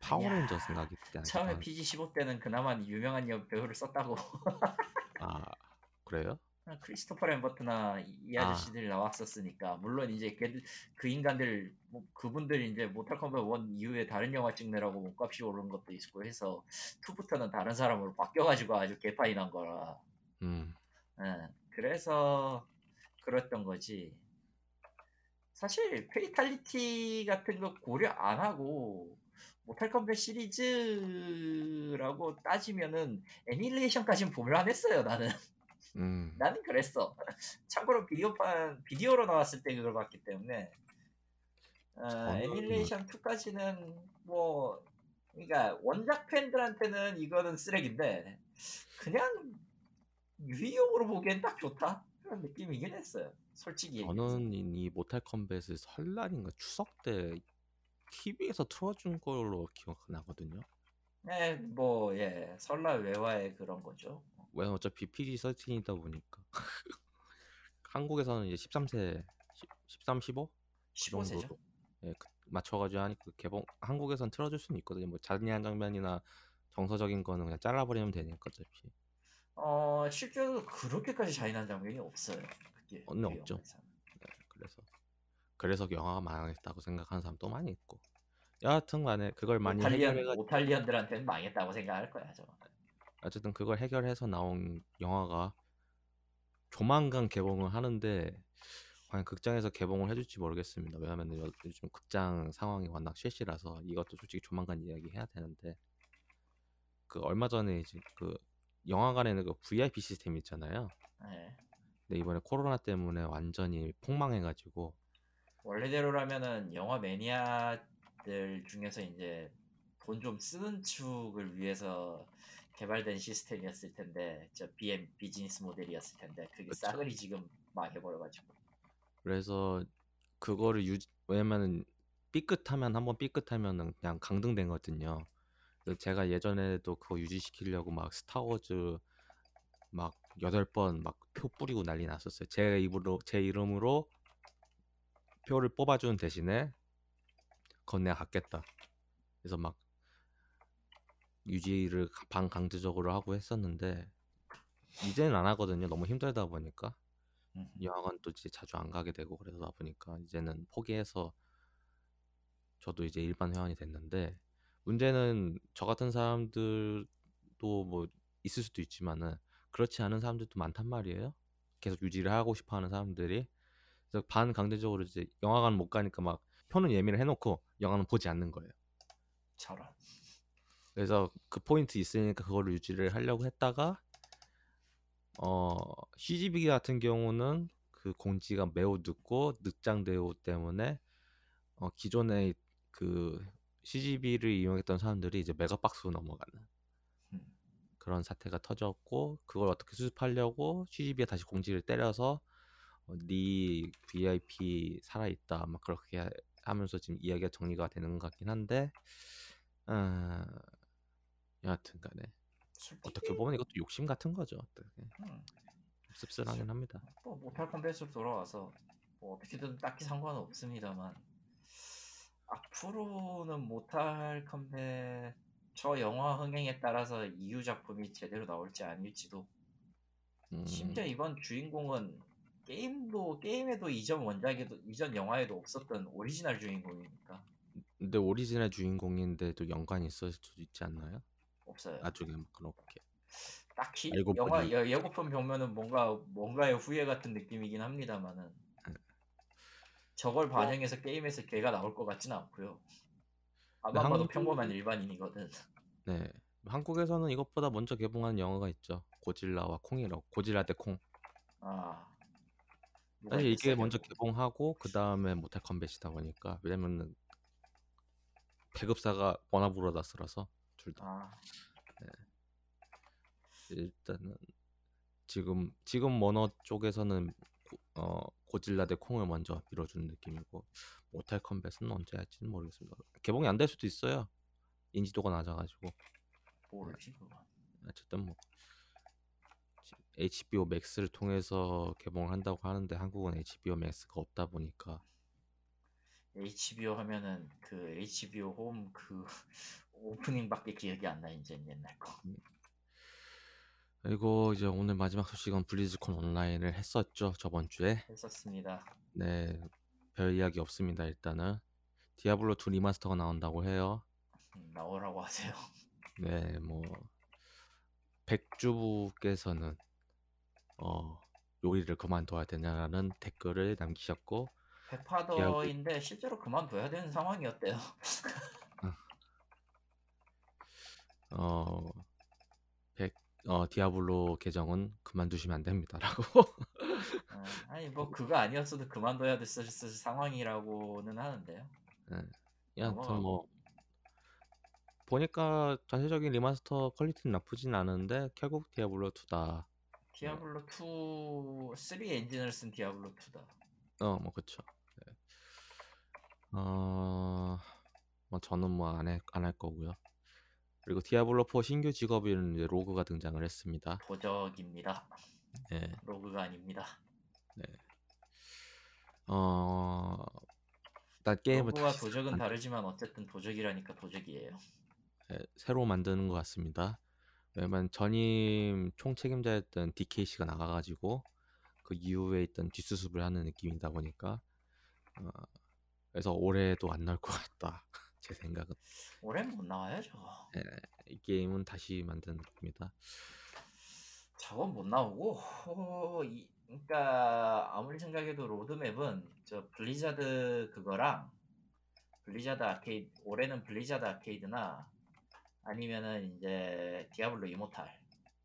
Speaker 1: 파워레인저 생각이 그때
Speaker 2: 처음에
Speaker 1: 나니까.
Speaker 2: PG15 때는 그나마 유명한 여- 배우를 썼다고
Speaker 1: 아 그래요?
Speaker 2: 크리스토퍼 램버트나 이- 이
Speaker 1: 아.
Speaker 2: 나왔었으니까 물론 이제 걔들 그 인간들 뭐 그분들 이제 모탈 컴뱃 1 이후에 다른 영화 찍느라고 몸값이 오른 것도 있고 해서 2부터는 다른 사람으로 바뀌어가지고 아주 개판이 난 거라
Speaker 1: 음
Speaker 2: 예, 그래서 그랬던 거지. 사실 fatality 같은 거 고려 안 하고 모탈 컴뱃 시리즈라고 따지면은 Annihilation까지는 볼만했어요 나는.
Speaker 1: 음.
Speaker 2: 나는 그랬어. 참고로 비디오판 비디오로 나왔을 때 그걸 봤기 때문에 어, 애니메이션 2까지는 뭐 그러니까 원작 팬들한테는 이거는 쓰레기인데 그냥 유희용으로 보기엔 딱 좋다 그런 느낌이긴 했어요. 솔직히 얘기해서.
Speaker 1: 저는 이, 이 모탈 컴뱃을 설날인가 추석 때 TV에서 틀어준 걸로 기억나거든요.
Speaker 2: 네, 뭐 예, 설날 외화의 그런 거죠.
Speaker 1: 왜 어차피 PG-13이다 보니까 한국에서는 이제 13세 13, 15
Speaker 2: 15세죠.
Speaker 1: 정도로 예, 그- 맞춰가지고 하니까 개봉 한국에선 틀어줄 수는 있거든요. 뭐 잔인한 장면이나 정서적인 거는 그냥 잘라버리면 되니까 어차피
Speaker 2: 어 실제로 그렇게까지 잔인한 장면이 없어요. 그게
Speaker 1: 어, 네,
Speaker 2: 그
Speaker 1: 없죠.
Speaker 2: 영화에서는.
Speaker 1: 네, 그래서 그래서 영화가 망했다고 생각하는 사람도 많이 있고 여하튼 간에 그걸 많이
Speaker 2: 오탈리언
Speaker 1: 해결해가
Speaker 2: 오탈리언들한테는 망했다고 생각할 거야 저.
Speaker 1: 어쨌든 그걸 해결해서 나온 영화가 조만간 개봉을 하는데 과연 극장에서 개봉을 해줄지 모르겠습니다. 왜냐하면 요- 요즘 극장 상황이 워낙 실시라서 이것도 솔직히 조만간 이야기해야 되는데 그 얼마 전에 이제 그 영화관에는 그 VIP 시스템 있잖아요.
Speaker 2: 네.
Speaker 1: 근데 이번에 코로나 때문에 완전히 폭망해가지고
Speaker 2: 원래대로라면은 영화 매니아들 중에서 이제 돈 좀 쓰는 축을 위해서 개발된 시스템이었을 텐데 저 BM 비즈니스 모델이었을 텐데 그게
Speaker 1: 그쵸.
Speaker 2: 싸그리 지금 망해버려가지고
Speaker 1: 그래서 그거를 유지 왜냐면은 삐끗하면 한번 삐끗하면은 그냥 강등되거든요. 그래서 제가 예전에도 그거 유지시키려고 막 스타워즈 막 여덟 번 막 표 뿌리고 난리 났었어요. 제 입으로 제 이름으로 표를 뽑아주는 대신에 내가 갖겠다. 그래서 막 유지를 반강제적으로 하고 했었는데 이제는 안 하거든요. 너무 힘들다 보니까
Speaker 2: 음.
Speaker 1: 영화관도 이제 자주 안 가게 되고 그러다 보니까 이제는 포기해서 저도 이제 일반 회원이 됐는데 문제는 저 같은 사람들도 뭐 있을 수도 있지만은 그렇지 않은 사람들도 많단 말이에요. 계속 유지를 하고 싶어 하는 사람들이. 그래서 반강제적으로 이제 영화관 못 가니까 막 표는 예매를 해놓고 영화는 보지 않는 거예요.
Speaker 2: 저런
Speaker 1: 그래서 그 포인트 있으니까 그거를 유지를 하려고 했다가 어 CGV 같은 경우는 그 공지가 매우 늦고 늑장대우 때문에 어 기존에 그 CGV를 이용했던 사람들이 이제 메가박스로 넘어가는
Speaker 2: 음.
Speaker 1: 그런 사태가 터졌고 그걸 어떻게 수습하려고 CGV에 다시 공지를 때려서 어, 네 VIP 살아있다 막 그렇게 하- 하면서 지금 이야기가 정리가 되는 것 같긴 한데 어, 여하튼간에 어떻게 보면 이것도 욕심 같은 거죠. 어떻게.
Speaker 2: 음,
Speaker 1: 씁쓸하긴 합니다.
Speaker 2: 뭐 모탈 컴뱃으로 돌아와서 뭐 어떻게든 딱히 상관은 없습니다만 앞으로는 모탈 컴뱃 저 영화 흥행에 따라서 이후 작품이 제대로 나올지 아닐지도
Speaker 1: 음,
Speaker 2: 심지어 이번 주인공은 게임도 게임에도 이전 원작에도 이전 영화에도 없었던 오리지널 주인공이니까
Speaker 1: 근데 오리지널 주인공인데도 연관이 있을 수도 있지 않나요?
Speaker 2: 없어요.
Speaker 1: 나중에 뭐 그렇게.
Speaker 2: 딱히 영화
Speaker 1: 보니.
Speaker 2: 예- 예고편 보면은 뭔가 뭔가의 후예 같은 느낌이긴 합니다만은
Speaker 1: 네.
Speaker 2: 저걸 반영해서 게임에서 걔가 나올 것 같지는 않고요. 아마
Speaker 1: 네,
Speaker 2: 봐도
Speaker 1: 한국-
Speaker 2: 평범한 일반인이거든.
Speaker 1: 네. 한국에서는 이것보다 먼저 개봉한 영화가 있죠. 고질라와 콩이라고. 고질라 대 콩.
Speaker 2: 아
Speaker 1: 사실 이게 먼저? 개봉하고 그 다음에 모탈 컴뱃이다 보니까 왜냐면은 배급사가 워너브로더스라서 둘 다.
Speaker 2: 아
Speaker 1: 일단은 지금 지금 워너 쪽에서는 고, 어 고질라 대 콩을 먼저 밀어주는 느낌이고 모탈 컴뱃은 언제 할지는 모르겠습니다. 개봉이 안 될 수도 있어요. 인지도가 낮아가지고
Speaker 2: 모르지 그건.
Speaker 1: 어쨌든 뭐 지- HBO 맥스를 통해서 개봉을 한다고 하는데 한국은 HBO 맥스가 없다 보니까
Speaker 2: HBO 하면은 그 HBO 홈 그 오프닝밖에 기억이 안 나 이제 옛날 거.
Speaker 1: 그리고 이제 오늘 마지막 소식은 블리즈콘 온라인을 했었죠 저번 주에
Speaker 2: 했었습니다.
Speaker 1: 네 별 이야기 없습니다 일단은 디아블로 2 remaster가 나온다고 해요
Speaker 2: 음, 나오라고 하세요.
Speaker 1: 네, 뭐 백주부께서는 어 요리를 그만둬야 되냐라는 댓글을 남기셨고
Speaker 2: 백파더인데 실제로 그만둬야 되는 상황이었대요.
Speaker 1: 어 백, 어 디아블로 계정은 그만두시면 안 됩니다라고.
Speaker 2: 어, 아니 뭐 그거 아니었어도 그만둬야 됐을 상황이라고는 하는데요.
Speaker 1: 여하튼
Speaker 2: 넘어가고.
Speaker 1: 뭐 보니까 전체적인 remaster 퀄리티는 나쁘진 않은데 결국 디아블로 2다.
Speaker 2: 디아블로 2 3 엔진을 쓴 디아블로 2다.
Speaker 1: 어, 뭐 그쵸. 네. 어, 뭐 저는 뭐 안 할 안 할 거고요. 그리고 디아블로 4 신규 직업인 이제 rogue가 등장을 했습니다.
Speaker 2: 도적입니다.
Speaker 1: 예.
Speaker 2: rogue가 아닙니다.
Speaker 1: 어, 일단 게임을
Speaker 2: 로그와
Speaker 1: 다시
Speaker 2: 도적은
Speaker 1: 만-
Speaker 2: 다르지만 어쨌든 도적이라니까 도적이에요.
Speaker 1: 예, 새로 만드는 것 같습니다. 왜냐면 전임 총 책임자였던 DKC가 나가가지고 그 이후에 있던 뒷수습을 하는 느낌이다 보니까 어, 그래서 올해도 안 나올 것 같다. 제 생각은
Speaker 2: 올해는 못 나와요 저거.
Speaker 1: 이 게임은 다시 만드는 겁니다.
Speaker 2: 저건 못 나오고 어, 이, 그러니까 아무리 생각해도 로드맵은 저 블리자드 그거랑 블리자드 아케이드 올해는 블리자드 아케이드나 아니면은 이제 디아블로 이모탈.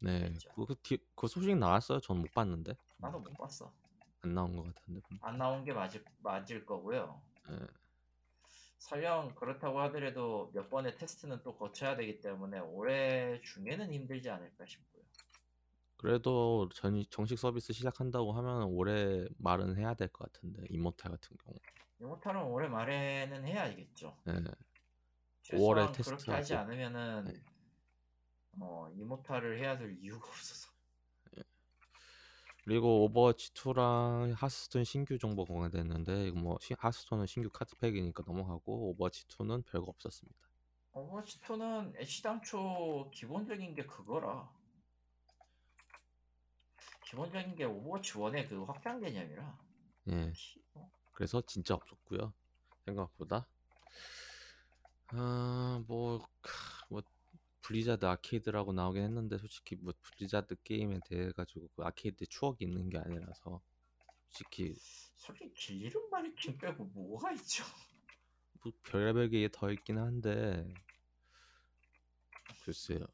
Speaker 1: 네. 그, 그, 디, 그 소식 나왔어요? 전 못 봤는데.
Speaker 2: 나도 못 봤어.
Speaker 1: 안 나온 것 같은데.
Speaker 2: 안 나온 게 맞을 맞을 거고요.
Speaker 1: 네.
Speaker 2: 설령 그렇다고 하더라도 몇 번의 테스트는 또 거쳐야 되기 때문에 올해 중에는 힘들지 않을까 싶고요.
Speaker 1: 그래도 전, 정식 서비스 시작한다고 하면 올해 말은 해야 될 것 같은데 이모탈 같은 경우.
Speaker 2: 이모탈은 올해 말에는 해야겠죠. 네.
Speaker 1: 5월에 테스트
Speaker 2: 그렇게 하지 않으면은
Speaker 1: 네.
Speaker 2: 어 이모탈을 해야 될 이유가 없어서 예.
Speaker 1: 그리고 오버워치 2랑 하스톤 신규 정보 공개됐는데 뭐 하스톤은 신규 카드팩이니까 넘어가고 오버워치 2는 별거 없었습니다.
Speaker 2: 오버워치 2는 애시당초 기본적인 게 그거라. 기본적인 게 오버워치 1의 그 확장 개념이라.
Speaker 1: 예.
Speaker 2: 어.
Speaker 1: 그래서 진짜 없었고요. 생각보다 아, 뭐, 크, 뭐 블리자드 아케이드라고 나오긴 했는데 솔직히 뭐 블리자드 게임에 대해 가지고 그 아케이드 추억이 있는 게 아니라서 솔직히
Speaker 2: 솔직히 길 잃은 바이킹 빼고 뭐가 있죠?
Speaker 1: 뭐 별의별 게 더 있긴 한데 글쎄요.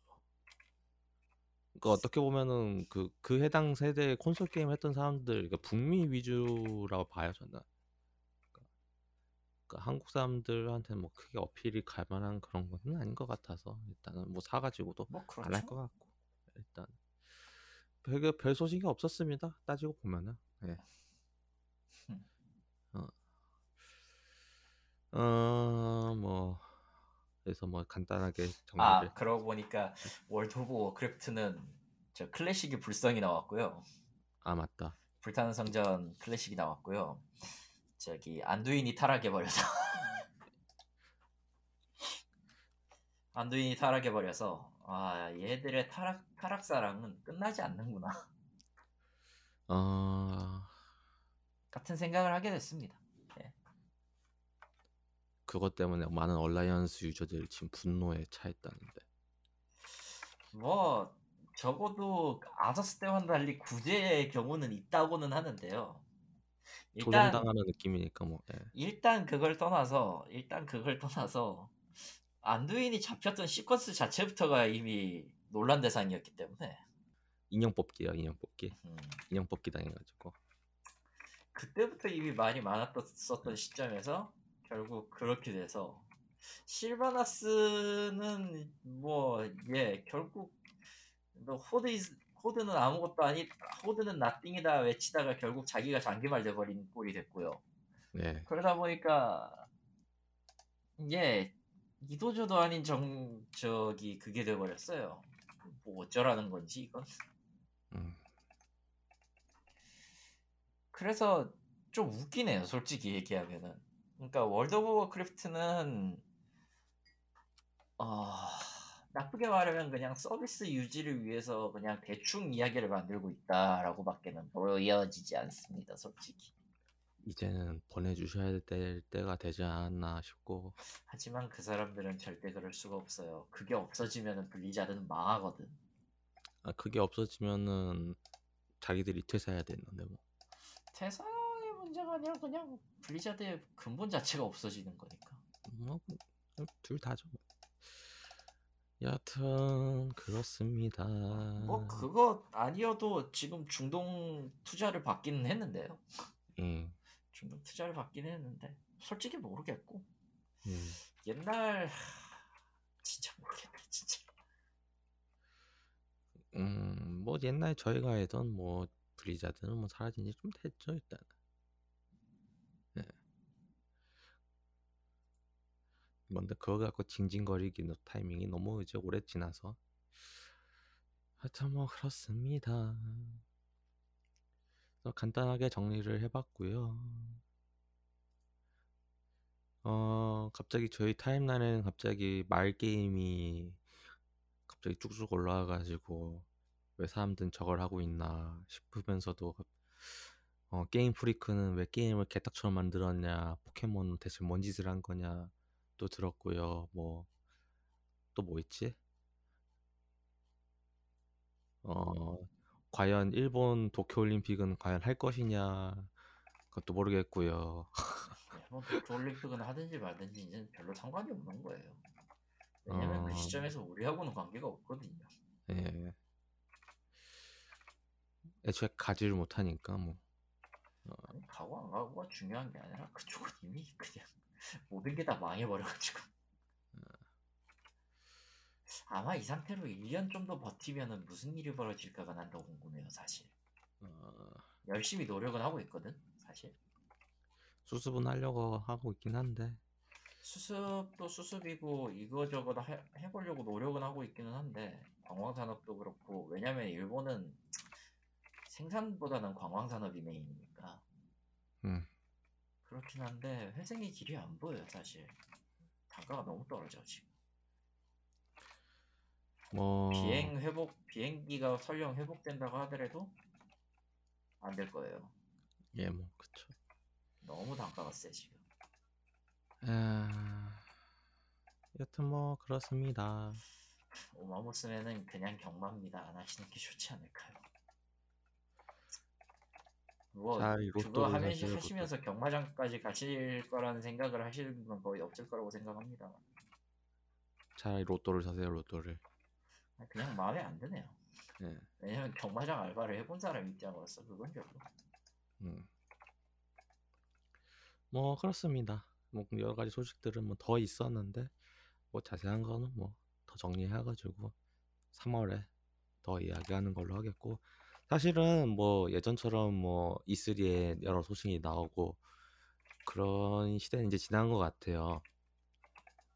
Speaker 1: 그러니까 어떻게 보면은 그, 그 해당 세대 콘솔 게임 했던 사람들, 그러니까 북미 위주라고 봐요 저는. 그러니까 한국 사람들한테 뭐 크게 어필이 갈 만한 그런 건 아닌 것 같아서 일단은 뭐 사가지고도 뭐안할
Speaker 2: 그렇죠.
Speaker 1: 것 같고 일단 별, 별 소식이 없었습니다. 따지고 보면은. 예.
Speaker 2: 음.
Speaker 1: 어. 어, 뭐 그래서 뭐 간단하게
Speaker 2: 아
Speaker 1: 정리를
Speaker 2: 그러고 보니까 월드 오브 워크래프트는 저 클래식이 불성이 나왔고요.
Speaker 1: 아 맞다.
Speaker 2: 불타는 성전 클래식이 나왔고요. 저기 안두인이 타락해 버려서 안두인이 타락해 버려서 아 얘들의 타락 타락 사랑은 끝나지 않는구나
Speaker 1: 어,
Speaker 2: 같은 생각을 하게 됐습니다.
Speaker 1: 그것 때문에 많은 얼라이언스 유저들이 지금 분노에 차 있다는데.
Speaker 2: 뭐 적어도 아더스 때와는 달리 구제의 경우는 있다고는 하는데요. 일단
Speaker 1: 조종당하는 느낌이니까 뭐. 예.
Speaker 2: 일단 그걸 떠나서 일단 그걸 떠나서 안두인이 잡혔던 시퀀스 자체부터가 이미 논란 대상이었기 때문에
Speaker 1: 인형 뽑기요, 인형 뽑기.
Speaker 2: 음,
Speaker 1: 인형 뽑기 당해가지고.
Speaker 2: 그때부터 이미 말이 많았었던 시점에서 결국 그렇게 돼서 실바나스는 뭐 예 결국 The Horde is- 호드는 아무것도 아니 호드는 nothing이다 외치다가 결국 자기가 장기말 돼버린 꼴이 됐고요.
Speaker 1: 네.
Speaker 2: 그러다 보니까 이게 이도저도 아닌 정 저기 그게 돼버렸어요. 뭐 어쩌라는 건지 이건.
Speaker 1: 음.
Speaker 2: 그래서 좀 웃기네요, 솔직히 얘기하면은. 그러니까 월드 오브 워크래프트는 어, 나쁘게 말하면 그냥 서비스 유지를 위해서 그냥 대충 이야기를 만들고 있다라고밖에는 보여지지 않습니다, 솔직히.
Speaker 1: 이제는 보내주셔야 될 때가 되지 않았나 싶고.
Speaker 2: 하지만 그 사람들은 절대 그럴 수가 없어요. 그게 없어지면은 블리자드는 망하거든.
Speaker 1: 아, 그게 없어지면은 자기들이 퇴사해야 되는데 뭐.
Speaker 2: 퇴사의 문제가 아니라 그냥 블리자드의 근본 자체가 없어지는 거니까.
Speaker 1: 뭐 둘 다죠. 뭐. 여하튼 그렇습니다.
Speaker 2: 뭐 그거 아니어도 지금 중동 투자를 받기는 했는데요.
Speaker 1: 예.
Speaker 2: 중동 투자를 받기는 했는데 솔직히 모르겠고
Speaker 1: 음.
Speaker 2: 옛날 하, 진짜 모르겠네 진짜.
Speaker 1: 음, 뭐 옛날 저희가 알던 뭐 블리자드는 뭐 사라진 지 좀 됐죠 일단. 뭔데 그거 갖고 징징거리기는 타이밍이 너무 이제 오래 지나서. 하여튼 뭐 그렇습니다. 간단하게 정리를 해봤고요. 어 갑자기 저희 타임라인에는 갑자기 말 게임이 갑자기 쭉쭉 올라와가지고 왜 사람들은 저걸 하고 있나 싶으면서도 어, 게임 프리크는 왜 게임을 개떡처럼 만들었냐 포켓몬 대체 뭔 짓을 한 거냐 또 들었고요. 뭐 또 뭐 있지? 어 과연 일본 도쿄올림픽은 과연 할 것이냐? 그것도 모르겠고요.
Speaker 2: 뭐 도쿄올림픽은 하든지 말든지 이제 별로 상관이 없는 거예요. 왜냐면
Speaker 1: 어.
Speaker 2: 그 시점에서 우리하고는 관계가 없거든요.
Speaker 1: 예. 애초에 가지를 못하니까 뭐.
Speaker 2: 아니, 가고 안 가고가 중요한 게 아니라 그쪽은 이미 그냥 모든 게 다 망해버려가지고. 아마 이 상태로 1년 정도 버티면은 무슨 일이 벌어질까가 난 더 궁금해요 사실.
Speaker 1: 어,
Speaker 2: 열심히 노력은 하고 있거든 사실.
Speaker 1: 수습은 하려고 하고 있긴 한데.
Speaker 2: 수습도 수습이고 이거저거 다 해보려고 노력은 하고 있기는 한데 관광산업도 그렇고 왜냐면 일본은 생산보다는 관광산업이 메인이니까.
Speaker 1: 음.
Speaker 2: 그렇긴 한데 회생의 길이 안 보여요 사실. 단가가 너무 떨어져 지금.
Speaker 1: 뭐
Speaker 2: 비행 회복 비행기가 설령 회복된다고 하더라도 안 될 거예요.
Speaker 1: 예 뭐 그쵸.
Speaker 2: 너무 단가가 세 지금.
Speaker 1: 아, 여튼 뭐 그렇습니다.
Speaker 2: 오마무스메는 그냥 경마입니다. 안 하시는 게 좋지 않을까요 뭐
Speaker 1: 자, 이
Speaker 2: 그거 하면서 하시면서 경마장까지 가실 거라는 생각을 하시는 건 거의 없을 거라고 생각합니다
Speaker 1: 차라리 로또를 사세요 로또를
Speaker 2: 그냥 마음에 안 드네요
Speaker 1: 예.
Speaker 2: 왜냐면 경마장 알바를 해본 사람 입장으로서 그건 별로
Speaker 1: 음. 뭐 그렇습니다. 뭐 여러 가지 소식들은 뭐 더 있었는데 뭐 자세한 거는 뭐 더 정리해가지고 3월에 더 이야기하는 걸로 하겠고 사실은 뭐 예전처럼 뭐 E3에 여러 소식이 나오고 그런 시대는 이제 지난 것 같아요.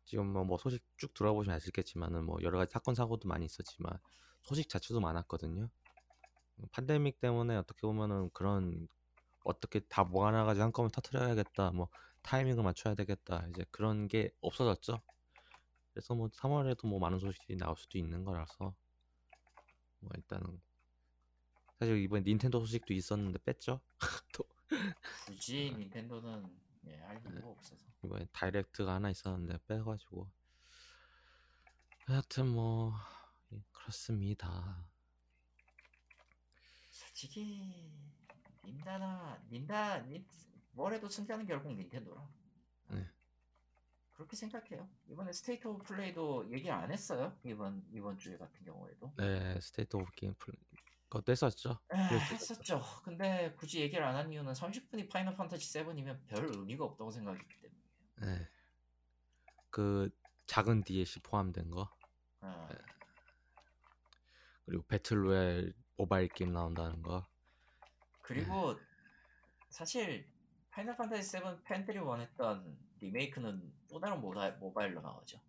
Speaker 1: 지금 뭐, 뭐 소식 쭉 들어보시면 아시겠지만은 뭐 여러 가지 사건 사고도 많이 있었지만 소식 자체도 많았거든요. 팬데믹 때문에 어떻게 보면은 그런 어떻게 다 모아놔가지고 한꺼번에 터트려야겠다, 뭐 타이밍을 맞춰야 되겠다, 이제 그런 게 없어졌죠. 그래서 뭐 3월에도 뭐 많은 소식이 나올 수도 있는 거라서 뭐 일단은 사실 이번에 닌텐도 소식도 있었는데 뺐죠. 또.
Speaker 2: 굳이 닌텐도는 예, 할 이유가 없어서.
Speaker 1: 이번에 다이렉트가 하나 있었는데 빼가지고. 하여튼 뭐 예, 그렇습니다.
Speaker 2: 솔직히 닌다나 닌다 닌 뭐래도 승자는 결국 닌텐도라.
Speaker 1: 네.
Speaker 2: 그렇게 생각해요. 이번에 스테이트 오브 플레이도 얘기 안 했어요? 이번 이번 주에 같은 경우에도?
Speaker 1: 네, 스테이트 오브 게임 플 그것도 했었죠.
Speaker 2: 에,
Speaker 1: 그랬죠.
Speaker 2: 했었죠 근데 굳이 얘기를 안 한 이유는 30분이 파이널 판타지 7이면 별 의미가 없다고 생각했기 때문에
Speaker 1: 네. 그 작은 DLC 포함된 거
Speaker 2: 어,
Speaker 1: 네. 그리고 배틀로얄 모바일 게임 나온다는 거.
Speaker 2: 그리고 사실 파이널 판타지 7 팬들이 원했던 리메이크는 또 다른 모바, 모바일로 나오죠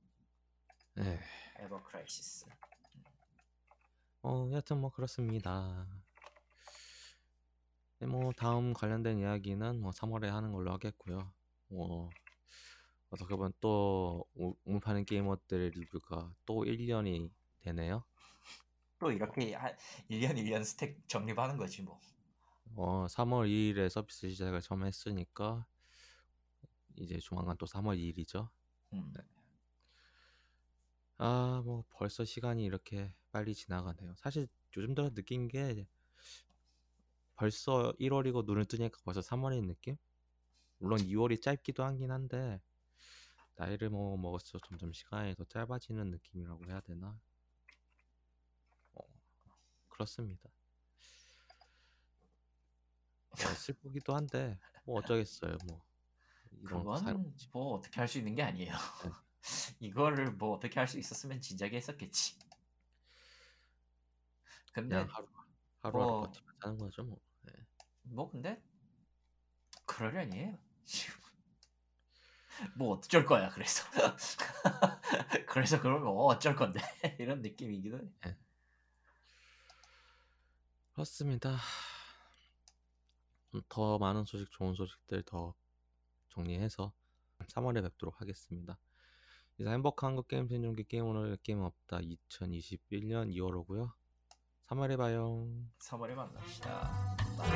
Speaker 1: 네.
Speaker 2: 에버 크라이시스
Speaker 1: 어, 여튼 뭐 그렇습니다. 네, 뭐 다음 관련된 이야기는 뭐 3월에 하는 걸로 하겠고요. 뭐 어떻게 보면 또 우- 우물파는 게이머들 리뷰가 또 1년이 되네요.
Speaker 2: 또 이렇게 한 1년 1년 stack 정립하는 거지 뭐.
Speaker 1: 어, 3월 2일에 서비스 시작을 처음 했으니까 이제 조만간 또 3월 2일이죠.
Speaker 2: 음.
Speaker 1: 아, 뭐 벌써 시간이 이렇게 빨리 지나가네요. 사실 요즘 들어 느낀 게 벌써 1월이고 눈을 뜨니까 벌써 3월인 느낌? 물론 2월이 짧기도 하긴 한데 나이를 뭐 먹을수록 점점 시간이 더 짧아지는 느낌이라고 해야 되나? 어, 그렇습니다. 뭐 슬프기도 한데 뭐 어쩌겠어요. 뭐
Speaker 2: 그건
Speaker 1: 삶-
Speaker 2: 뭐 어떻게 할 수 있는 게 아니에요.
Speaker 1: 네.
Speaker 2: 이거를 뭐 어떻게 할 수 있었으면 진작에 했었겠지. 근데
Speaker 1: 하루 하루 하루
Speaker 2: 뭐-
Speaker 1: 버티면 사는 거죠 뭐. 네.
Speaker 2: 뭐 근데 그러려니 뭐 어쩔 거야 그래서 그래서 그러면 어, 어쩔 건데 이런 느낌이기도 해.
Speaker 1: 그렇습니다. 음, 더 많은 소식, 좋은 소식들 더 정리해서 3월에 뵙도록 하겠습니다. 이상 행복한 한국 게임 생존기 게임 오늘 게임 없다 2021년 2월 오고요. 3월에 봐요.
Speaker 2: 3월에 만납시다. 네,